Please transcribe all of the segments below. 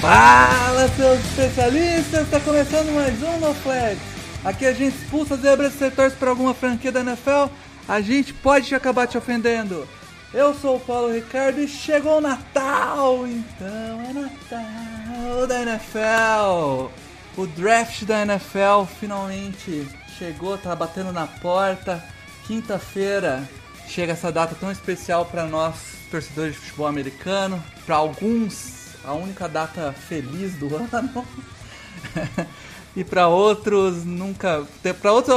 Fala, seus especialistas! Está começando mais um No Flags. Aqui a gente expulsa zebras e setores para alguma franquia da NFL. A gente pode acabar te ofendendo. Eu sou o Paulo Ricardo e chegou o Natal! Então é Natal da NFL! O draft da NFL finalmente chegou, tá batendo na porta. Quinta-feira chega essa data tão especial para nós, torcedores de futebol americano. Para alguns, a única data feliz do ano. e para outros, nunca. Para outros,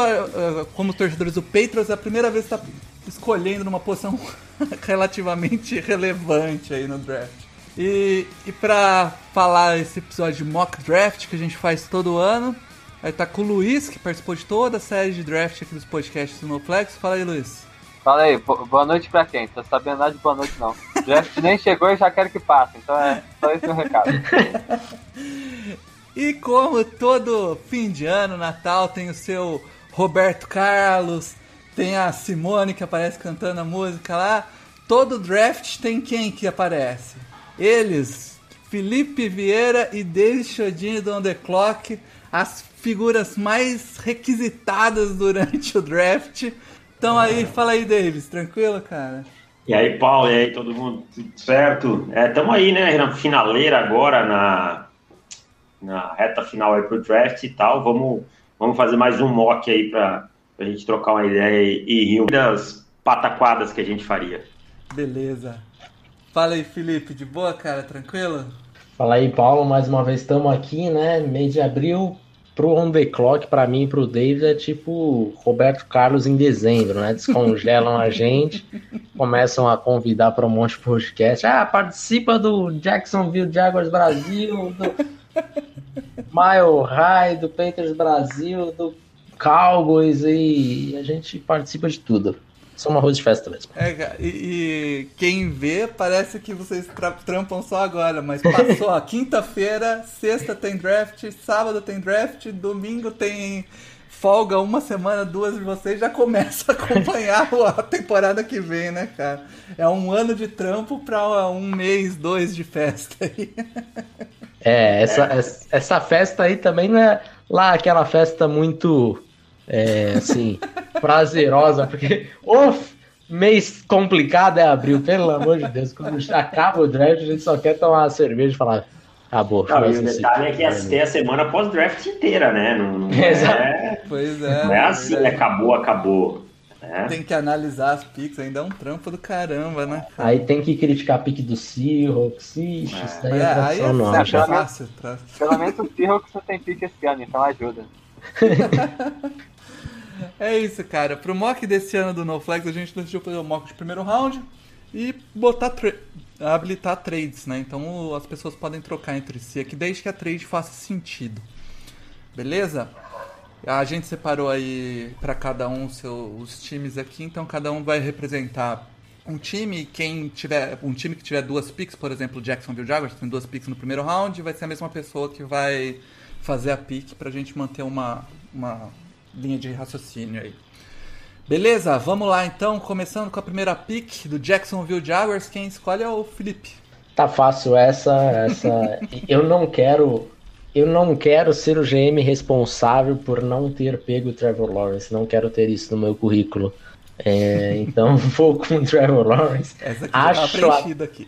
como torcedores do Patriots, é a primeira vez que está escolhendo numa posição relativamente relevante aí no draft. E, e para falar esse episódio de mock draft que a gente faz todo ano, aí tá com o Luiz, que participou de toda a série de draft aqui dos podcasts do NoFlex. Fala aí, Luiz. Fala aí, bo- boa noite pra quem? Tô sabendo nada de boa noite não. Draft nem chegou e já quero que passe, então é só esse o recado. E como todo fim de ano, Natal, tem o seu Roberto Carlos, tem a Simone que aparece cantando a música lá. Todo draft tem quem que aparece? Eles, Felipe Vieira e David Chodini do On The Clock, as figuras mais requisitadas durante o draft. Então aí, fala aí, Davis, tranquilo, cara? E aí, Paulo, e aí, todo mundo tudo certo? Estamos aí, né, na finaleira agora, na, na reta final aí pro draft e tal. Vamos, vamos fazer mais um mock aí para a gente trocar uma ideia e, e rir das pataquadas que a gente faria. Beleza. Fala aí, Felipe, de boa, cara? Tranquilo? Fala aí, Paulo, mais uma vez estamos aqui, né? Mês de abril, pro On The Clock, pra mim e pro David, é tipo Roberto Carlos em dezembro, né? Descongelam a gente, começam a convidar para um monte de podcast. Ah, participa do Jacksonville Jaguars Brasil, do Mile High, do Panthers Brasil, do Cowboys e a gente participa de tudo. Só um arroz de festa mesmo. É, cara, e, e quem vê parece que vocês tra- trampam só agora, mas passou a quinta-feira, sexta tem draft, sábado tem draft, domingo tem folga uma semana, duas de vocês já começa a acompanhar a temporada que vem, né, cara? É um ano de trampo pra um mês, dois de festa aí. É, essa, essa, essa festa aí também não é lá aquela festa muito, é, assim, prazerosa, porque o mês complicado é abril, pelo amor de Deus. Quando acaba o draft, a gente só quer tomar uma cerveja e falar, acabou. Não, e o esse detalhe é que tem a semana pós-draft inteira, né? Não, não Exato. é, Pois é. não é assim, verdade. acabou, acabou. né? Tem que analisar as picks, ainda é um trampo do caramba, né? Aí tem que criticar a pique do Seahawks, ixi, isso daí é, É, aí é nossa. fácil. Pelo menos o Seahawks não tem pique esse ano, então ajuda. É isso, cara. Pro mock desse ano do NoFlex, a gente decidiu fazer o mock de primeiro round e botar tra- habilitar trades, né? Então as pessoas podem trocar entre si aqui, desde que a trade faça sentido. Beleza? A gente separou aí pra cada um seu, os times aqui, então cada um vai representar um time, quem tiver um time que tiver duas picks, por exemplo, Jacksonville Jaguars tem duas picks no primeiro round, vai ser a mesma pessoa que vai fazer a pick pra gente manter uma, uma linha de raciocínio aí. Beleza, vamos lá então, começando com a primeira pick do Jacksonville Jaguars, quem escolhe é o Felipe. Tá fácil essa, essa. Eu não quero. Eu não quero ser o GM responsável por não ter pego o Trevor Lawrence. Não quero ter isso no meu currículo. É, então vou com o Trevor Lawrence. Essa aqui tá Acho a- preenchida aqui.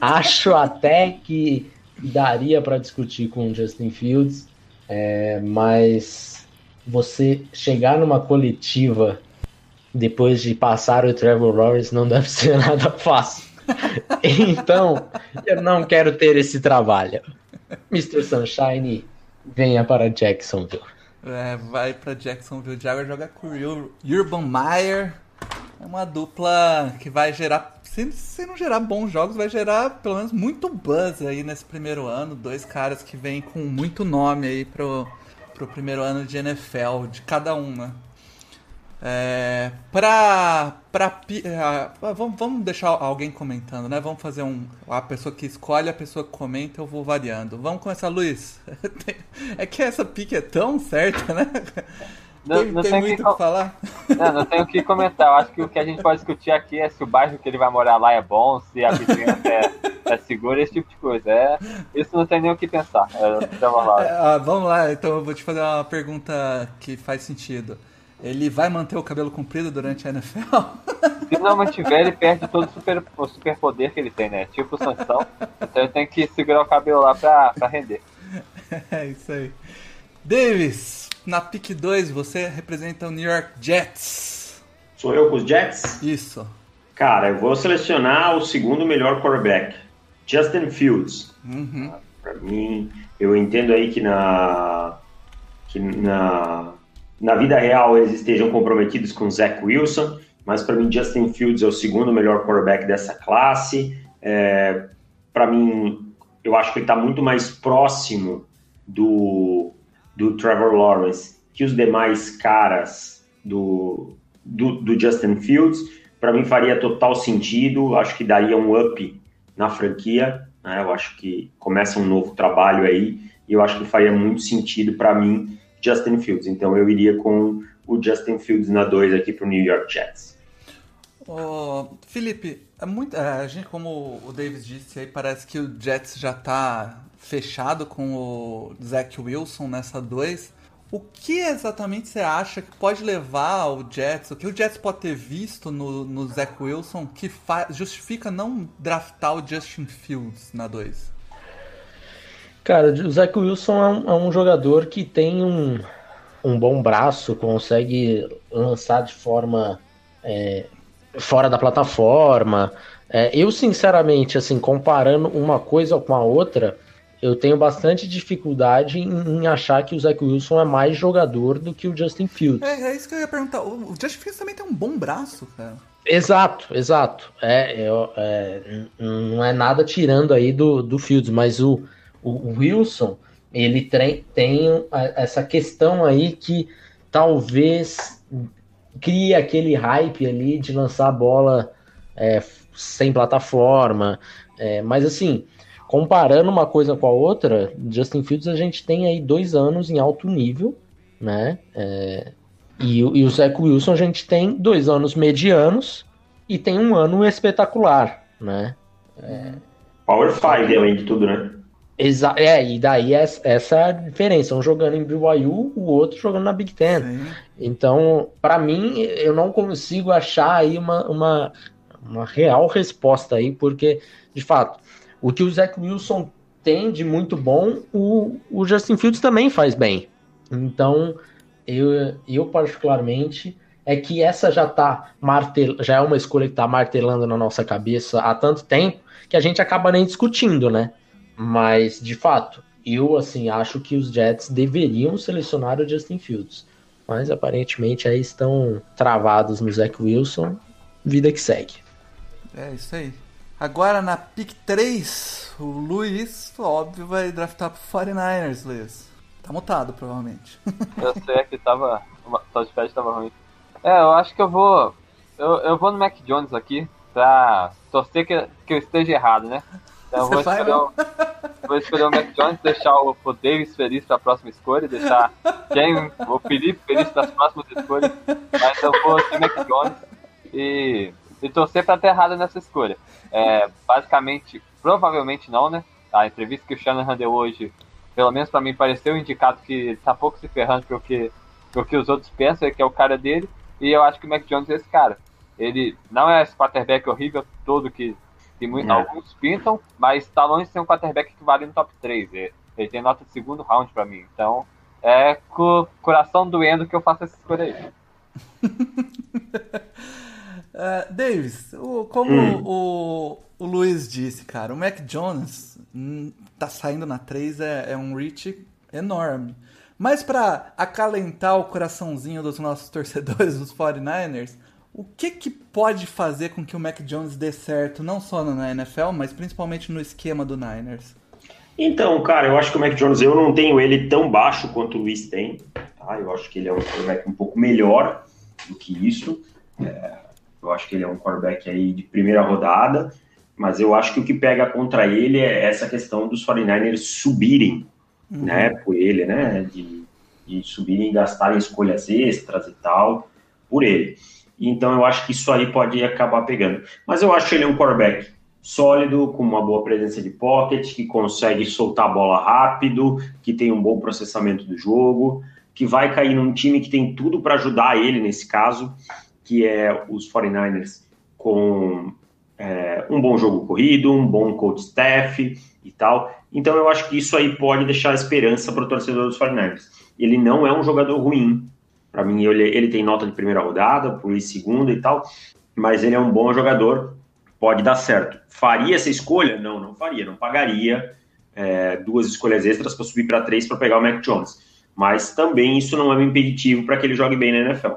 Acho até que daria para discutir com o Justin Fields, é, mas você chegar numa coletiva depois de passar o Trevor Lawrence não deve ser nada fácil. Então, eu não quero ter esse trabalho. Mr. Sunshine, venha para Jacksonville. É, vai pra Jacksonville Jaguars jogar com o Ur- Urban Meyer. É uma dupla que vai gerar se, se não gerar bons jogos, vai gerar pelo menos muito buzz aí nesse primeiro ano. Dois caras que vêm com muito nome aí pro, pro primeiro ano de NFL, de cada um, né? É, pra. pra uh, vamos, vamos deixar alguém comentando, né? Vamos fazer um. A pessoa que escolhe, a pessoa que comenta, eu vou variando. Vamos começar, Luiz. é que essa pique é tão certa, né? Não, tem, não tem tem muito o que falar. Não, não tenho o que comentar. Eu acho que o que a gente pode discutir aqui é se o bairro que ele vai morar lá é bom, se a vizinhança é, é segura, esse tipo de coisa. É, isso não tem nem o que pensar. É, vamos lá. É, ah, vamos lá, então eu vou te fazer uma pergunta que faz sentido. Ele vai manter o cabelo comprido durante a NFL? Se não mantiver, ele perde todo o super, o super poder que ele tem, né? Tipo o Sansão. Então ele tem que segurar o cabelo lá pra, pra render. É isso aí. Davis, na pick 2 você representa o New York Jets. Sou eu com os Jets? Isso. Cara, eu vou selecionar o segundo melhor quarterback, Justin Fields. Uhum. Pra mim, eu entendo aí que na que na na vida real eles estejam comprometidos com Zach Wilson, mas para mim Justin Fields é o segundo melhor quarterback dessa classe. É, para mim, eu acho que ele está muito mais próximo do, do Trevor Lawrence que os demais caras do, do, do Justin Fields. Para mim faria total sentido, acho que daria um up na franquia. Né? Eu acho que começa um novo trabalho aí e eu acho que faria muito sentido para mim Justin Fields. Então eu iria com o Justin Fields na 2 aqui para o New York Jets. Oh, Felipe, é muito, é, a gente, como o Davis disse aí, parece que o Jets já está fechado com o Zach Wilson nessa 2. O que exatamente você acha que pode levar o Jets, o que o Jets pode ter visto no, no Zach Wilson que justifica não draftar o Justin Fields na 2? Cara, o Zach Wilson é um, é um, jogador que tem um, um bom braço, consegue lançar de forma é, fora da plataforma. É, eu, sinceramente, assim, comparando uma coisa com a outra, eu tenho bastante dificuldade em, em, achar que o Zach Wilson é mais jogador do que o Justin Fields. É, é isso que eu ia perguntar. O, Justin Fields também tem um bom braço, cara. Exato, exato. É, é, não é nada tirando aí do, do Fields, mas o, o Wilson, ele tem, tem essa questão aí que talvez crie aquele hype ali de lançar a bola é, sem plataforma. É, mas assim, comparando uma coisa com a outra, Justin Fields a gente tem aí dois anos em alto nível, né? É, e, e o Zach Wilson a gente tem dois anos medianos e tem um ano espetacular, né? Power 5, além de tudo, né? Exa é, e daí essa, essa é a diferença. Um jogando em BYU, o outro jogando na Big Ten. Sim. Então, para mim, eu não consigo achar aí uma, uma, uma real resposta aí, porque, de fato, o que o Zach Wilson tem de muito bom, o, o Justin Fields também faz bem. Então, eu, eu particularmente, é que essa já tá martel, já é uma escolha que tá martelando na nossa cabeça há tanto tempo que a gente acaba nem discutindo, né? Mas, de fato, eu assim acho que os Jets deveriam selecionar o Justin Fields. Mas aparentemente aí estão travados no Zach Wilson. Vida que segue. É isso aí. Agora na pick 3, o Luiz, óbvio, vai draftar pro 49ers, Luiz. Tá mutado, provavelmente. Eu sei que tava. O de tava ruim. É, eu acho que eu vou. Eu, eu vou no Mac Jones aqui pra torcer que, que eu esteja errado, né? Então vou escolher, o, vou escolher o Mac Jones, deixar o, o Davis feliz para a próxima escolha, deixar quem, o Felipe feliz para as próximas escolhas. Mas eu vou de Mac Jones e, e torcer para ter errado nessa escolha. É, basicamente, provavelmente não, né? A entrevista que o Shanahan deu hoje, pelo menos para mim, pareceu indicado que ele tá pouco se ferrando pro que, pro que os outros pensam, que é o cara dele. E eu acho que o Mac Jones é esse cara. Ele não é esse quarterback horrível todo que muito, é. alguns pintam, mas tá longe de ser um quarterback que vale no top 3. Ele tem nota de segundo round para mim. Então, é com o coração doendo que eu faço essa escolha aí. uh, Davis, o, como hum. o, o Luiz disse, cara, o Mac Jones hum, tá saindo na 3 é, é um reach enorme. Mas para acalentar o coraçãozinho dos nossos torcedores dos 49ers, O que, que pode fazer com que o Mac Jones dê certo, não só na NFL, mas principalmente no esquema do Niners? Então, cara, eu acho que o Mac Jones, eu não tenho ele tão baixo quanto o Luiz tem. Tá? Eu acho que ele é um quarterback um pouco melhor do que isso. É, eu acho que ele é um quarterback aí de primeira rodada. Mas eu acho que o que pega contra ele é essa questão dos 49ers subirem uhum. né, por ele, né? De, de subirem e gastarem escolhas extras e tal por ele. Então eu acho que isso aí pode acabar pegando. Mas eu acho ele é um quarterback sólido, com uma boa presença de pocket, que consegue soltar a bola rápido, que tem um bom processamento do jogo, que vai cair num time que tem tudo para ajudar ele nesse caso, que é os 49ers com é, um bom jogo corrido, um bom coach staff e tal. Então eu acho que isso aí pode deixar esperança para o torcedor dos 49ers. Ele não é um jogador ruim, para mim, ele, ele tem nota de primeira rodada, por ir segunda e tal, mas ele é um bom jogador, pode dar certo. Faria essa escolha? Não, não faria, não pagaria é, duas escolhas extras para subir para três para pegar o Mac Jones. Mas também isso não é um impeditivo para que ele jogue bem na NFL.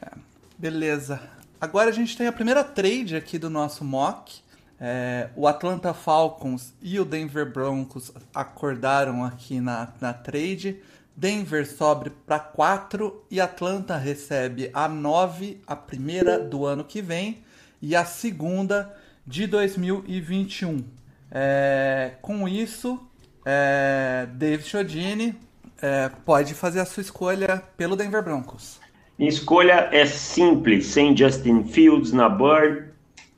É, beleza. Agora a gente tem a primeira trade aqui do nosso mock. É, o Atlanta Falcons e o Denver Broncos acordaram aqui na, na trade. Denver sobe para 4 e Atlanta recebe a 9, a primeira do ano que vem, e a segunda de 2021. É, com isso, é, David Chodini é, pode fazer a sua escolha pelo Denver Broncos. Minha escolha é simples, sem Justin Fields na Bird,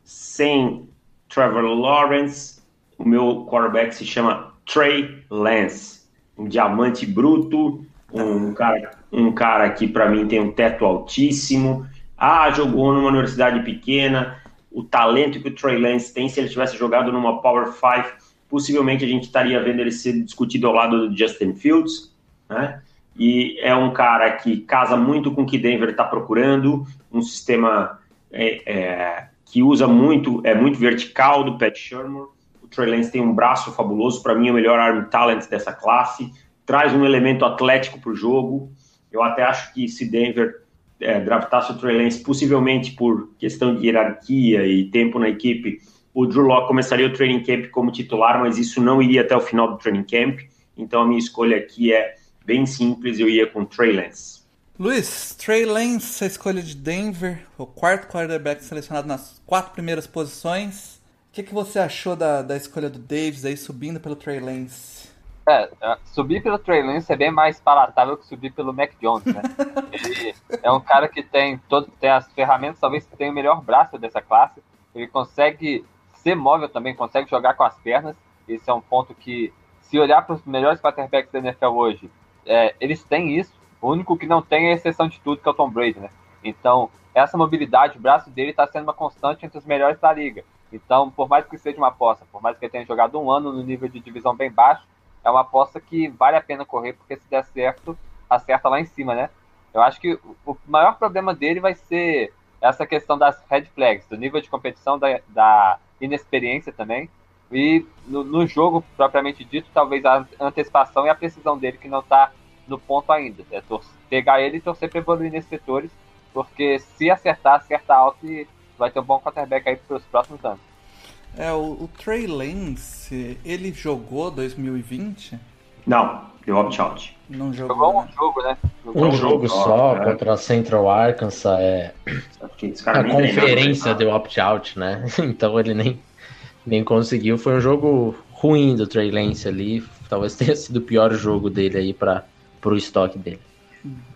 sem Trevor Lawrence, o meu quarterback se chama Trey Lance um diamante bruto, um cara, um cara que para mim tem um teto altíssimo. Ah, jogou numa universidade pequena. O talento que o Trey Lance tem, se ele tivesse jogado numa Power 5, possivelmente a gente estaria vendo ele ser discutido ao lado do Justin Fields, né? E é um cara que casa muito com o que Denver está procurando, um sistema é, é, que usa muito, é muito vertical do Pat Shermer, o Trey Lance tem um braço fabuloso, para mim é o melhor arm talent dessa classe, traz um elemento atlético para o jogo. Eu até acho que se Denver é, draftasse o Trey Lance, possivelmente por questão de hierarquia e tempo na equipe, o Drew Locke começaria o training camp como titular, mas isso não iria até o final do training camp. Então a minha escolha aqui é bem simples, eu ia com Trey Lance. Luiz, Trey Lance, a escolha de Denver, o quarto quarterback selecionado nas quatro primeiras posições que, que você achou da, da escolha do Davis aí subindo pelo Trey Lance? É, é, subir pelo Trey Lance é bem mais palatável que subir pelo Mac Jones, né? Ele é um cara que tem, todo, tem as ferramentas, talvez tenha o melhor braço dessa classe. Ele consegue ser móvel também, consegue jogar com as pernas. Esse é um ponto que, se olhar para os melhores quarterbacks da NFL hoje, é, eles têm isso. O único que não tem é a exceção de tudo, que é o Tom Brady, né? Então, essa mobilidade, o braço dele está sendo uma constante entre os melhores da liga. Então, por mais que seja uma aposta, por mais que ele tenha jogado um ano no nível de divisão bem baixo, é uma aposta que vale a pena correr, porque se der certo, acerta lá em cima, né? Eu acho que o maior problema dele vai ser essa questão das red flags, do nível de competição, da, da inexperiência também. E no, no, jogo, propriamente dito, talvez a antecipação e a precisão dele que não está no ponto ainda. É pegar ele e torcer para evoluir nesses setores, porque se acertar, acerta alto e vai ter um bom quarterback aí para os próximos anos. É, o, o Trey Lance, ele jogou 2020? Não, deu opt-out. Não jogou. Jogou um jogo, né? Jogou um, jogo, só é. contra a Central Arkansas. É... A conferência deu opt-out, né? então ele nem, nem conseguiu. Foi um jogo ruim do Trey Lance ali. Talvez tenha sido o pior jogo dele aí para o estoque dele.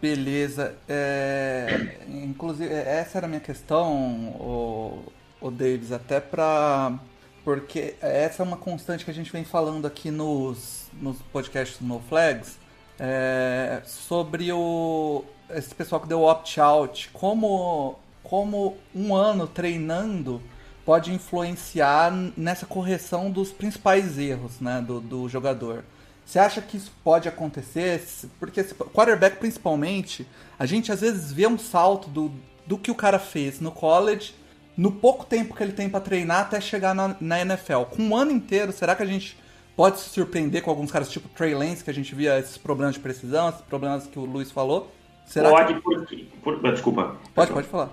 Beleza. É, inclusive, essa era a minha questão, o, o Davis, até para. Porque essa é uma constante que a gente vem falando aqui nos, nos podcasts No Flags é, sobre o, esse pessoal que deu opt-out. Como, como um ano treinando pode influenciar nessa correção dos principais erros né, do, do jogador. Você acha que isso pode acontecer? Porque quarterback principalmente, a gente às vezes vê um salto do, do que o cara fez no college, no pouco tempo que ele tem para treinar até chegar na, na, NFL. Com um ano inteiro, será que a gente pode se surpreender com alguns caras tipo Trey Lance, que a gente via esses problemas de precisão, esses problemas que o Luiz falou? Será pode, que... porque... Por... Desculpa. Pode, pode falar.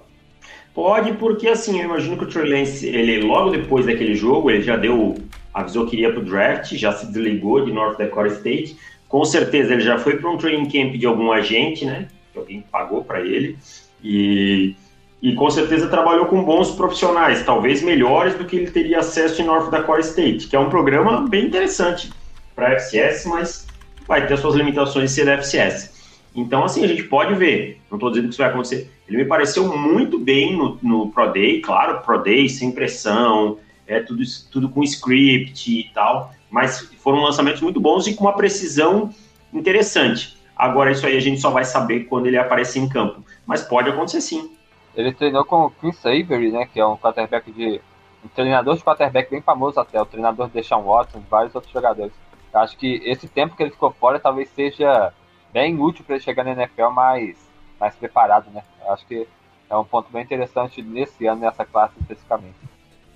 Pode, porque assim, eu imagino que o Trey Lance, ele logo depois daquele jogo, ele já deu, avisou que iria pro draft, já se desligou de North Dakota State. Com certeza ele já foi para um training camp de algum agente, né? Que alguém pagou para ele. E, e com certeza trabalhou com bons profissionais, talvez melhores do que ele teria acesso em North Dakota State, que é um programa bem interessante para FCS, mas vai ter suas limitações ser FCS. Então, assim, a gente pode ver, não estou dizendo que isso vai acontecer. Ele me pareceu muito bem no, no Pro Day, claro, Pro Day, sem pressão, é tudo, tudo com script e tal, mas foram lançamentos muito bons e com uma precisão interessante. Agora, isso aí a gente só vai saber quando ele aparecer em campo, mas pode acontecer sim. Ele treinou com o Chris Avery, né, que é um quarterback de um treinador de quarterback bem famoso até, o treinador de Deshaun Watson, vários outros jogadores. Eu acho que esse tempo que ele ficou fora talvez seja bem útil para ele chegar na NFL mais, mais preparado, né? Eu acho que é um ponto bem interessante nesse ano, nessa classe especificamente.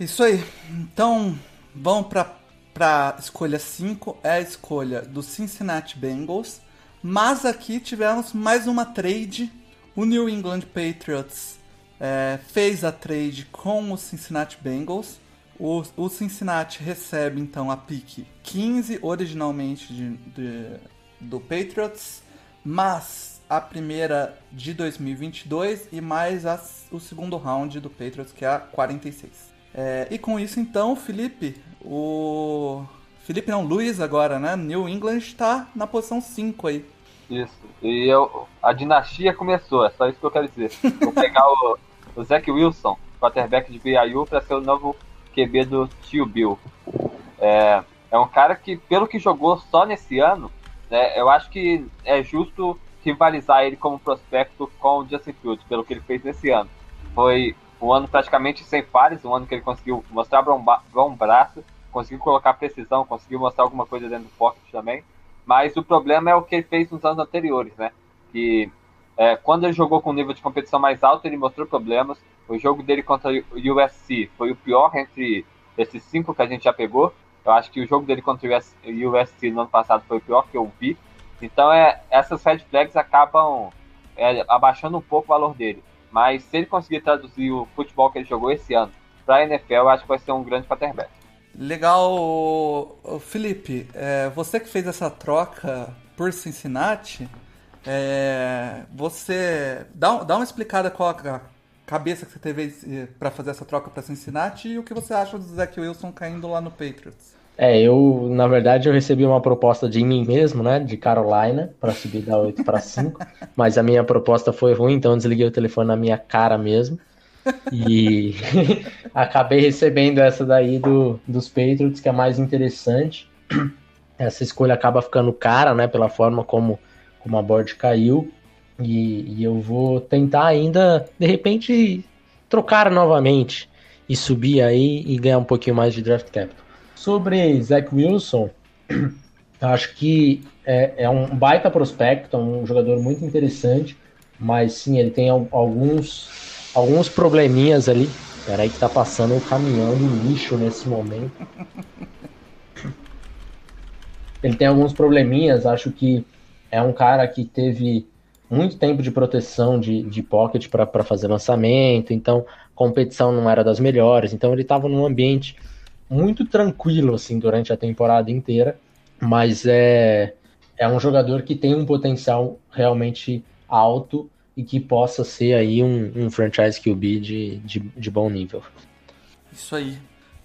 Isso aí. Então, vamos para para escolha 5 é a escolha do Cincinnati Bengals, mas aqui tivemos mais uma trade. O New England Patriots é, fez a trade com o Cincinnati Bengals. O, o Cincinnati recebe então a pick 15 originalmente de, de, do Patriots mas a primeira de 2022 e mais a, o segundo round do Patriots, que é a 46. É, e com isso, então, Felipe, o. Felipe não, Luiz agora, né? New England está na posição 5 aí. Isso. E eu, a dinastia começou, é só isso que eu quero dizer. Vou pegar o, o Zach Wilson, quarterback de BYU, para ser o novo QB do tio Bill. É, é um cara que, pelo que jogou só nesse ano, né, eu acho que é justo rivalizar ele como prospecto com o Justin Fields, pelo que ele fez nesse ano. Foi um ano praticamente sem falhas, um ano que ele conseguiu mostrar bom, braço, conseguiu colocar precisão, conseguiu mostrar alguma coisa dentro do pocket também. Mas o problema é o que ele fez nos anos anteriores, né? Que é, quando ele jogou com um nível de competição mais alto, ele mostrou problemas. O jogo dele contra o USC foi o pior entre esses cinco que a gente já pegou. Eu acho que o jogo dele contra o USC no ano passado foi o pior que eu vi. Então é, essas red flags acabam é, abaixando um pouco o valor dele. Mas se ele conseguir traduzir o futebol que ele jogou esse ano para a NFL, eu acho que vai ser um grande quarterback. Legal, Felipe. É, você que fez essa troca por Cincinnati, é, você dá, dá uma explicada qual a cabeça que você teve eh, para fazer essa troca para Cincinnati e o que você acha do Zach Wilson caindo lá no Patriots? É, eu, na verdade, eu recebi uma proposta de mim mesmo, né, de Carolina, para subir da 8 para 5, mas a minha proposta foi ruim, então eu desliguei o telefone na minha cara mesmo. E acabei recebendo essa daí do, dos Patriots, que é mais interessante. Essa escolha acaba ficando cara, né, pela forma como, como a board caiu. E, e eu vou tentar ainda, de repente, trocar novamente e subir aí e ganhar um pouquinho mais de draft capital. Sobre Zach Wilson, acho que é, é, um baita prospecto, é um jogador muito interessante, mas sim, ele tem alguns, alguns probleminhas ali. Peraí que tá passando um caminhão de lixo nesse momento. Ele tem alguns probleminhas, acho que é um cara que teve muito tempo de proteção de, de pocket para fazer lançamento, então competição não era das melhores, então ele estava num ambiente muito tranquilo assim durante a temporada inteira, mas é é um jogador que tem um potencial realmente alto e que possa ser aí um, um franchise QB de, de, de bom nível. Isso aí.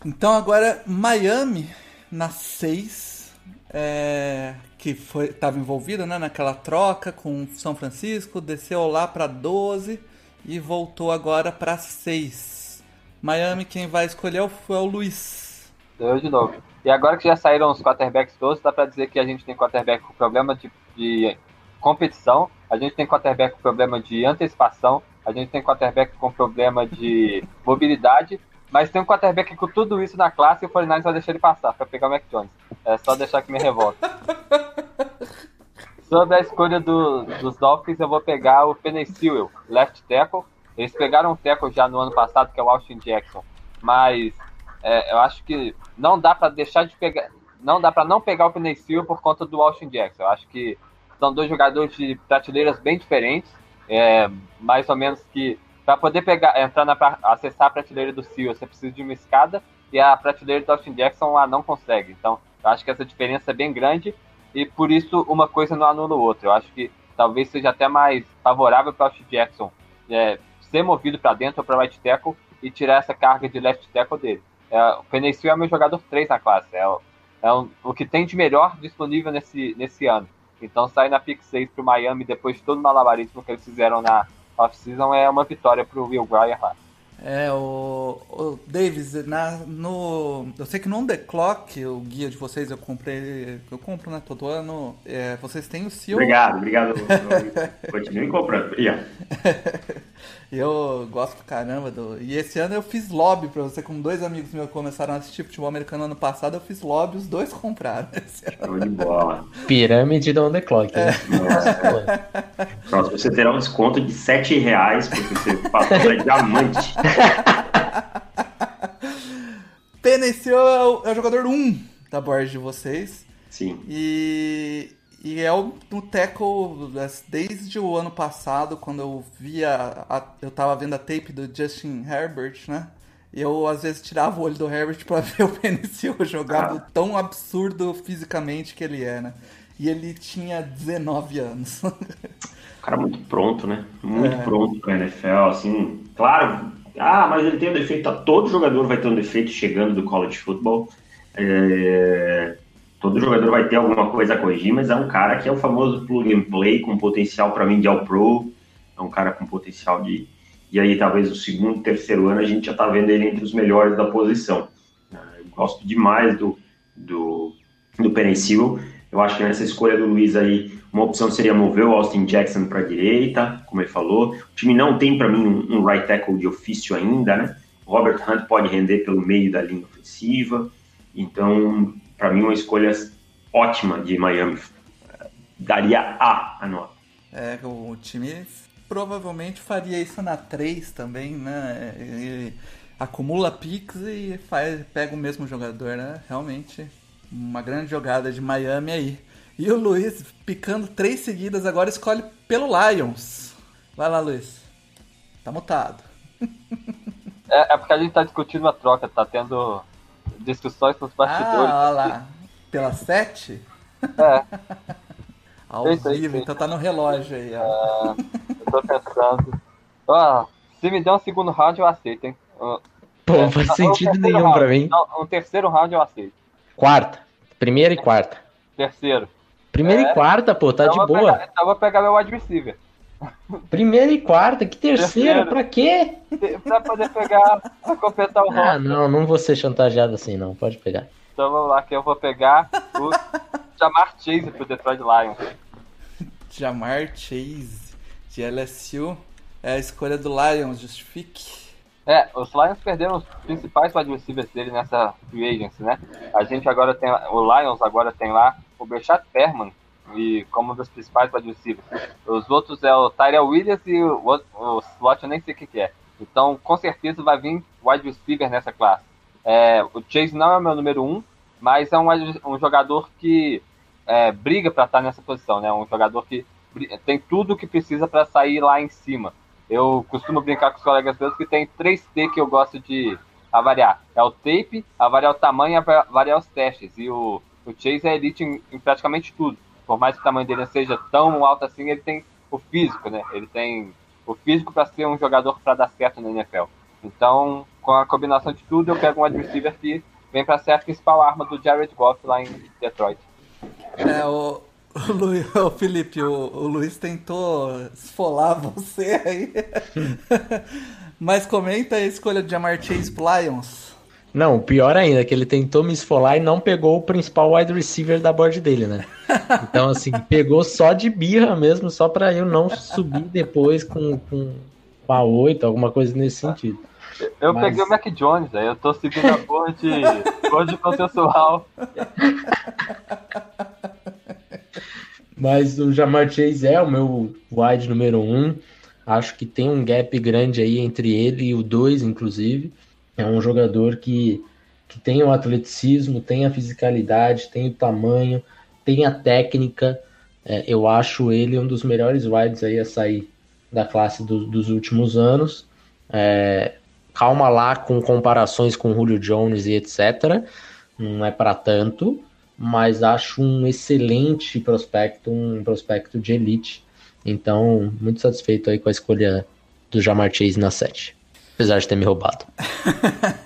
Então agora Miami na 6 é, que estava envolvida né, naquela troca com São Francisco, desceu lá para 12 e voltou agora para 6. Miami, quem vai escolher é o Luiz. Eu de novo. E agora que já saíram os quarterbacks todos, dá para dizer que a gente tem quarterback com problema de, de competição, a gente tem quarterback com problema de antecipação, a gente tem quarterback com problema de mobilidade mas tem um quarterback com tudo isso na classe e o 49 vai deixar ele passar para pegar o Mac Jones. É só deixar que me revolta. Sobre a escolha do, dos Dolphins, eu vou pegar o Penny Sewell, left tackle. Eles pegaram um tackle já no ano passado, que é o Austin Jackson. Mas é, eu acho que não dá para deixar de pegar. Não dá para não pegar o Sewell por conta do Austin Jackson. Eu acho que são dois jogadores de prateleiras bem diferentes. É, mais ou menos que para poder pegar, entrar na acessar a prateleira do Seal, você precisa de uma escada e a prateleira do Austin Jackson lá não consegue. Então, eu acho que essa diferença é bem grande e por isso uma coisa não anula o outro. Eu acho que talvez seja até mais favorável para o Austin Jackson é, ser movido para dentro ou para right tackle e tirar essa carga de left tackle dele. É, o Penicil é meu jogador 3 na classe, é, é um, o que tem de melhor disponível nesse, nesse ano. Então sair na pick 6 para o Miami depois de todo o malabarismo que eles fizeram na off-season é uma vitória para o Will Grier lá. É, o, o Davis, na, no, eu sei que no On The Clock, o guia de vocês, eu comprei, eu compro, né, todo ano, é, vocês têm o seu... Obrigado, obrigado. Continue comprando, obrigado. Eu gosto pra caramba do. E esse ano eu fiz lobby pra você, com dois amigos meus que começaram a assistir futebol americano ano passado, eu fiz lobby, os dois compraram. Show de bola. Pirâmide do On The Clock, né? É. Nossa. você terá um desconto de 7 reais porque você passou diamante. Peneceu é o, é o jogador 1 um da board de vocês. Sim. E e é o, tackle desde o ano passado, quando eu via. A, eu tava vendo a tape do Justin Herbert, né? Eu às vezes tirava o olho do Herbert pra ver o Penicil jogar ah. tão absurdo fisicamente que ele é, né? E ele tinha 19 anos. cara muito pronto, né? Muito é. pronto pra NFL, assim. Claro, ah, mas ele tem um defeito. Tá, todo jogador vai ter um defeito chegando do college football. É, todo jogador vai ter alguma coisa a corrigir, mas é um cara que é o famoso plug and play, com potencial para mim de All Pro, é um cara com potencial de. E aí, talvez o segundo, terceiro ano, a gente já está vendo ele entre os melhores da posição. Eu gosto demais do, do, do Penicil. Eu acho que nessa escolha do Luiz aí, uma opção seria mover o Austin Jackson para a direita, como ele falou. O time não tem, para mim, um, um right tackle de ofício ainda, né? Robert Hunt pode render pelo meio da linha ofensiva. Então, para mim, uma escolha ótima de Miami. Daria A a nota. É, o time provavelmente faria isso na 3 também, né? Ele acumula picks e faz, pega o mesmo jogador, né? Realmente, uma grande jogada de Miami aí. E o Luiz, picando três seguidas, agora escolhe pelo Lions. Vai lá, Luiz. Tá mutado. É, é porque a gente tá discutindo a troca, tá tendo discussões nos bastidores. Ah, olha lá. Pela 7? É. Ao vivo, então tá no relógio aí, ó. É, eu tô pensando. Ó, se me der um segundo round, eu aceito, hein? Pô, não faz sentido nenhum round. pra mim. Não, um terceiro round eu aceito. Quarta. Primeira e quarta. Terceiro. Primeira é. e quarta, pô, tá então de boa. Pegar, então eu vou pegar meu wide receiver. Primeira e quarta, que terceira? Terceiro. Pra quê? Pra poder pegar, pra completar o Ah, não, não vou ser chantageado assim, não. Pode pegar. Então vamos lá, que eu vou pegar o Jamar Chase pro Detroit Lions. Jamar Chase, de LSU. É a escolha do Lions, justifique. É, os Lions perderam os principais wide receivers dele nessa free agency, né? A gente agora tem, o Lions agora tem lá o Bechat Perman, e como um dos principais wide receivers. Os outros é o Tyrell Williams e o, o, o slot eu nem sei o que, que, é. Então, com certeza vai vir wide receiver nessa classe. É, o Chase não é o meu número um, mas é um, um jogador que é, briga para estar nessa posição, né? Um jogador que tem tudo o que precisa para sair lá em cima. Eu costumo brincar com os colegas meus que tem três T que eu gosto de avaliar. É o tape, avaliar o tamanho e avaliar os testes. E o, o Chase é elite em, em praticamente tudo por mais que o tamanho dele não seja tão alto assim, ele tem o físico, né? Ele tem o físico para ser um jogador para dar certo na NFL. Então, com a combinação de tudo, eu pego um wide receiver que vem para ser a principal arma do Jared Goff lá em Detroit. É, o, o, Luiz, o Felipe, o, o Luiz tentou esfolar você aí. Mas comenta a escolha de Jamar Chase Lions. Não, pior ainda, que ele tentou me esfolar e não pegou o principal wide receiver da board dele, né? Então, assim, pegou só de birra mesmo, só para eu não subir depois com, com a 8, alguma coisa nesse sentido. Eu Mas... peguei o Mac Jones, aí eu tô seguindo a board, board consensual. Mas o Jamar Chase é o meu wide número 1. Um. Acho que tem um gap grande aí entre ele e o 2, inclusive. É um jogador que, que tem o atleticismo, tem a fisicalidade, tem o tamanho, tem a técnica. É, eu acho ele um dos melhores wides aí a sair da classe do, dos últimos anos. É, calma lá com comparações com Julio Jones e etc. Não é para tanto, mas acho um excelente prospecto, um prospecto de elite. Então, muito satisfeito aí com a escolha do Jamar Chase na 7. Apesar de ter me roubado.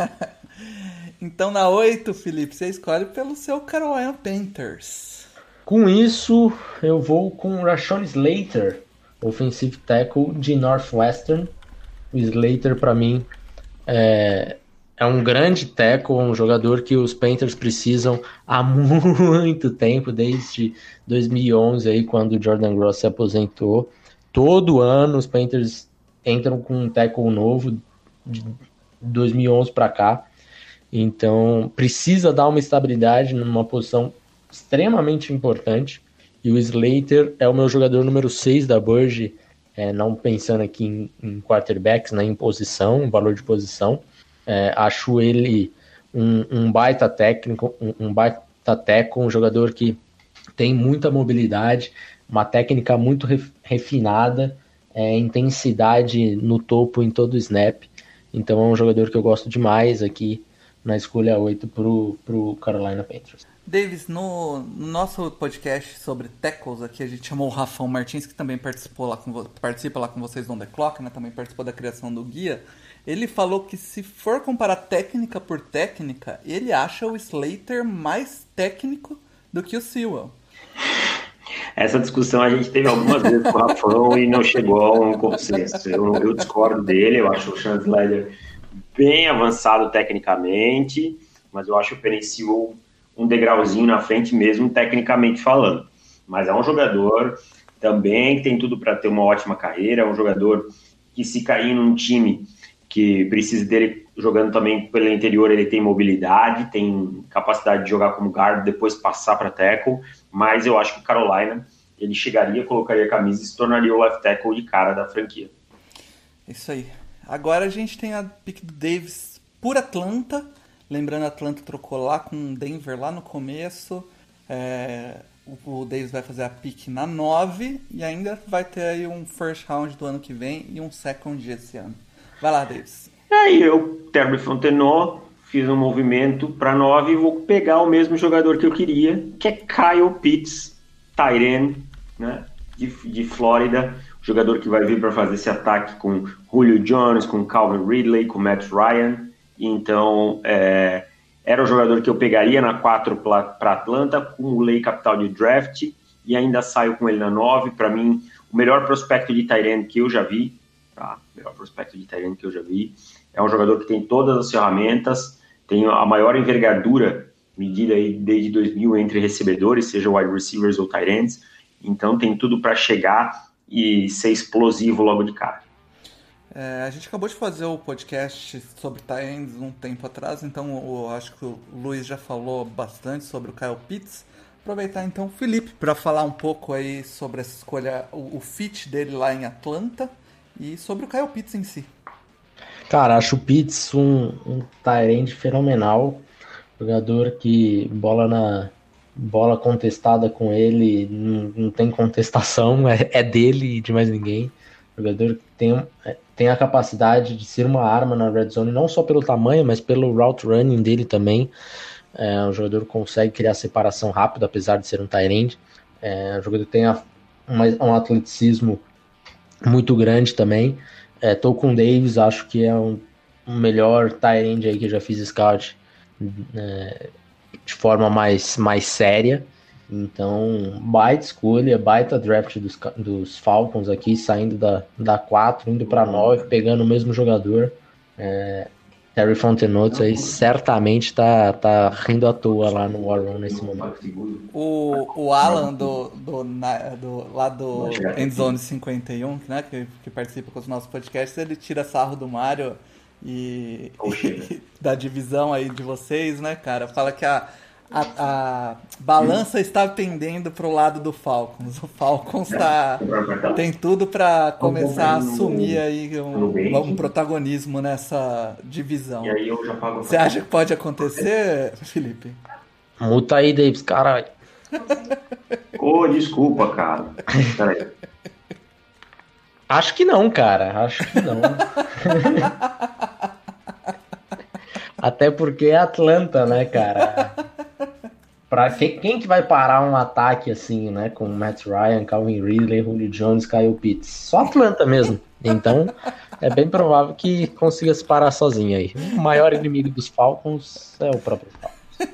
então, na 8, Felipe, você escolhe pelo seu Carolina Panthers. Com isso, eu vou com o Rashawn Slater, offensive tackle de Northwestern. O Slater, para mim, é, é um grande tackle, um jogador que os Panthers precisam há muito tempo, desde 2011, aí, quando o Jordan Gross se aposentou. Todo ano os Panthers entram com um tackle novo, de 2011 para cá. Então, precisa dar uma estabilidade numa posição extremamente importante. E o Slater é o meu jogador número 6 da Burge, é, não pensando aqui em, em quarterbacks, né, em posição, valor de posição. É, acho ele um, um, baita técnico, um, um baita teco, um jogador que tem muita mobilidade, uma técnica muito refinada, é, intensidade no topo em todo o snap. Então é um jogador que eu gosto demais aqui na escolha 8 para o Carolina Panthers. Davis, no, no, nosso podcast sobre tackles aqui, a gente chamou o Rafão Martins, que também participou lá com, participa lá com vocês no The Clock, né? também participou da criação do guia. Ele falou que se for comparar técnica por técnica, ele acha o Slater mais técnico do que o Sewell. Essa discussão a gente teve algumas vezes com o Rafão e não chegou a um consenso. Eu, eu discordo dele, eu acho o Sean Slater bem avançado tecnicamente, mas eu acho o Sewell um degrauzinho na frente mesmo, tecnicamente falando. Mas é um jogador também que tem tudo para ter uma ótima carreira, é um jogador que se cair num time que precisa dele jogando também pelo interior, ele tem mobilidade, tem capacidade de jogar como guard, depois passar para tackle, mas eu acho que o Carolina, ele chegaria, colocaria a camisa e se tornaria o left tackle de cara da franquia. Isso aí. Agora a gente tem a pick do Davis por Atlanta, Lembrando, Atlanta trocou lá com Denver lá no começo. É, o Davis vai fazer a pick na 9 e ainda vai ter aí um first round do ano que vem e um second esse ano. Vai lá, Davis. Aí eu, Terry Fontenot, fiz um movimento para 9 e vou pegar o mesmo jogador que eu queria, que é Kyle Pitts, Tyren, né, de, de Flórida. Jogador que vai vir para fazer esse ataque com Julio Jones, com Calvin Ridley, com Matt Ryan. Então, é, era o jogador que eu pegaria na 4 para Atlanta, com o lei capital de draft, e ainda saio com ele na 9. Para mim, o melhor prospecto de Tyrene que eu já vi, tá? Melhor prospecto de Tyrene que eu já vi. É um jogador que tem todas as ferramentas, tem a maior envergadura medida aí desde 2000 entre recebedores, seja wide receivers ou tight ends. Então tem tudo para chegar e ser explosivo logo de cara. É, a gente acabou de fazer o podcast sobre Tyrants um tempo atrás, então eu acho que o Luiz já falou bastante sobre o Kyle Pitts. Aproveitar então o Felipe para falar um pouco aí sobre essa escolha, o, o, fit dele lá em Atlanta e sobre o Kyle Pitts em si. Cara, acho o Pitts um, um Tyrant fenomenal, jogador que bola na bola contestada com ele, não, não tem contestação, é, é dele e de mais ninguém. Jogador que tem, tem a capacidade de ser uma arma na red zone, não só pelo tamanho, mas pelo route running dele também. É um jogador que consegue criar separação rápida, apesar de ser um end. É um jogador que tem a, um, um atleticismo muito grande também. É, tô com o Davis, acho que é um, um melhor tight end aí que eu já fiz scout é, de forma mais, mais séria. Então, baita escolha, baita draft dos, dos Falcons aqui, saindo da, da 4, indo para 9, pegando o mesmo jogador. É, Terry Fontenot aí certamente tá, tá rindo à toa lá no War Room nesse momento. O, o Alan do, do, do, lá do Endzone 51, né, que, que participa com os nossos podcasts, ele tira sarro do Mario e, e da divisão aí de vocês, né, cara? Fala que a a, a balança está pendendo para o lado do Falcons. O Falcons tá, tem tudo para começar a assumir aí um, um, protagonismo nessa divisão. Você acha que pode acontecer, Felipe? Muta aí, Davis, caralho. Ô, oh, desculpa, cara. Peraí. Acho que não, cara. Acho que não. Até porque é Atlanta, né, cara? Pra quem, quem que vai parar um ataque assim, né? Com Matt Ryan, Calvin Ridley, Julio Jones, Kyle Pitts? Só Atlanta mesmo. Então, é bem provável que consiga se parar sozinho aí. O maior inimigo dos Falcons é o próprio Falcons.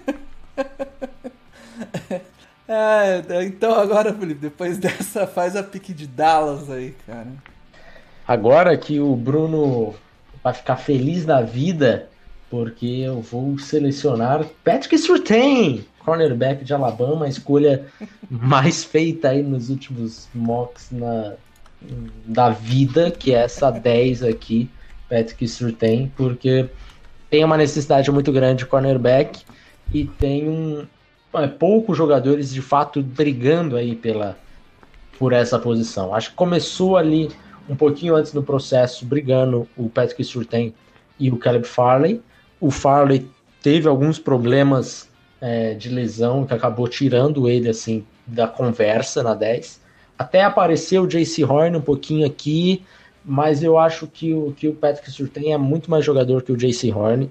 É, então agora, Felipe, depois dessa, faz a pique de Dallas aí, cara. Agora que o Bruno vai ficar feliz da vida, porque eu vou selecionar Patrick Surtain, cornerback de Alabama, a escolha mais feita aí nos últimos mocks na, da vida, que é essa 10 aqui, Patrick Surtain, porque tem uma necessidade muito grande de cornerback e tem um, é, poucos jogadores de fato brigando aí pela, por essa posição. Acho que começou ali um pouquinho antes do processo, brigando o Patrick Surtain e o Caleb Farley. O Farley teve alguns problemas é, de lesão que acabou tirando ele assim da conversa na 10. Até apareceu o JC Horn um pouquinho aqui, mas eu acho que o, que o Patrick Surtain é muito mais jogador que o JC Horn.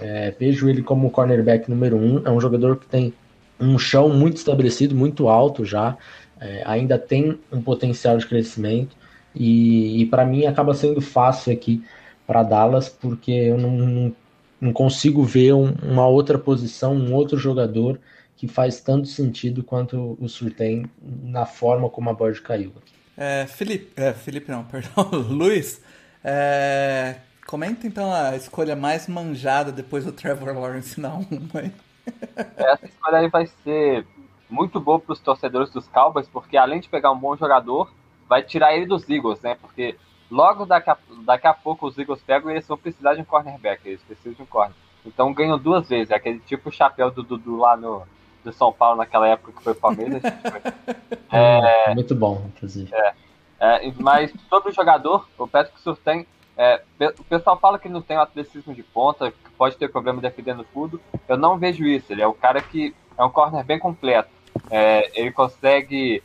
É, vejo ele como cornerback número um. É um jogador que tem um chão muito estabelecido, muito alto já. É, ainda tem um potencial de crescimento. E, e para mim acaba sendo fácil aqui para Dallas, porque eu não, não, não consigo ver um, uma outra posição, um outro jogador que faz tanto sentido quanto o Surtain na forma como a board caiu. É, Felipe, é, Felipe não, perdão, Luiz, é, Comenta então a escolha mais manjada depois do Trevor Lawrence na 1. Essa escolha aí vai ser muito boa para os torcedores dos Cowboys, porque além de pegar um bom jogador, vai tirar ele dos Eagles, né? Porque logo daqui a, daqui a pouco os Eagles pegam e eles vão precisar de um cornerback, eles precisam de um corner. Então ganham duas vezes, é aquele tipo chapéu do Dudu lá no do São Paulo naquela época que foi Palmeiras. é, muito bom, inclusive. É, é, mas todo jogador, o Patrick Surtain, é, o pessoal fala que não tem o atleticismo de ponta, que pode ter problema defendendo tudo. Eu não vejo isso. Ele é o cara que é um corner bem completo. É, ele consegue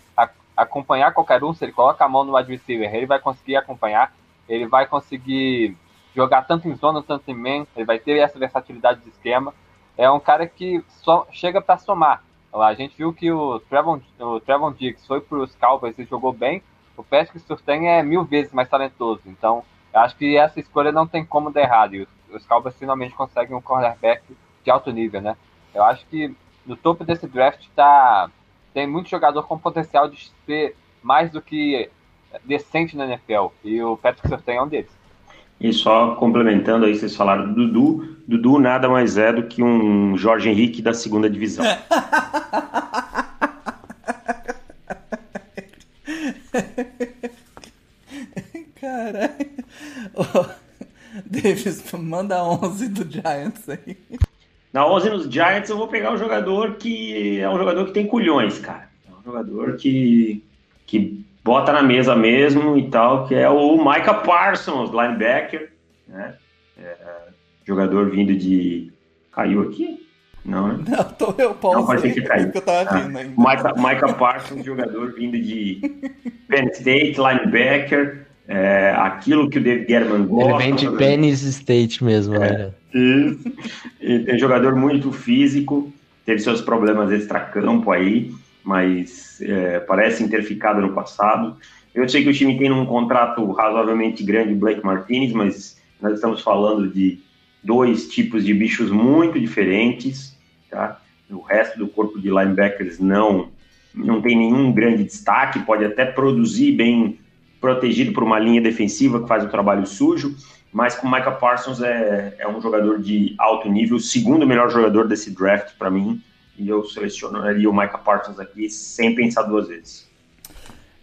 acompanhar qualquer um. Se ele coloca a mão no wide receiver, ele vai conseguir acompanhar. Ele vai conseguir jogar tanto em zona, tanto em man. Ele vai ter essa versatilidade de esquema. É um cara que só chega para somar. A gente viu que o Trevon, o Trevon Diggs foi para os Cowboys e jogou bem. O Patrick Surtain é mil vezes mais talentoso. Então, acho que essa escolha não tem como dar errado. E os, os Cowboys finalmente conseguem um cornerback de alto nível, né? Eu acho que no topo desse draft tá, tem muito jogador com potencial de ser mais do que decente na NFL. E o Patrick Surtain é um deles. E só complementando aí, vocês falaram do Dudu. Dudu nada mais é do que um Jorge Henrique da segunda divisão. Caralho. Oh, Davis, manda 11 do Giants aí. Na 11 nos Giants eu vou pegar um jogador que é um jogador que tem culhões, cara. É um jogador que, que bota na mesa mesmo e tal, que é o Micah Parsons, linebacker, né? É, jogador vindo de... Caiu aqui? Não, né? Não, tô eu, Paulo. Não, pode que caiu. Que eu tava ah, vindo ainda. Micah, Micah Parsons, jogador vindo de Penn State, linebacker, é, aquilo que o David Guerman gosta. Ele vem de Pennis State mesmo, é, né? Tem um jogador muito físico, teve seus problemas extra-campo aí, mas é, parece ter ficado no passado. Eu sei que o time tem um contrato razoavelmente grande Blake Martinez, mas nós estamos falando de dois tipos de bichos muito diferentes, tá? O resto do corpo de linebackers não não tem nenhum grande destaque, pode até produzir bem protegido por uma linha defensiva que faz o trabalho sujo, mas com o Micah Parsons é, é um jogador de alto nível, o segundo melhor jogador desse draft para mim, e eu selecionaria o Micah Parsons aqui sem pensar duas vezes.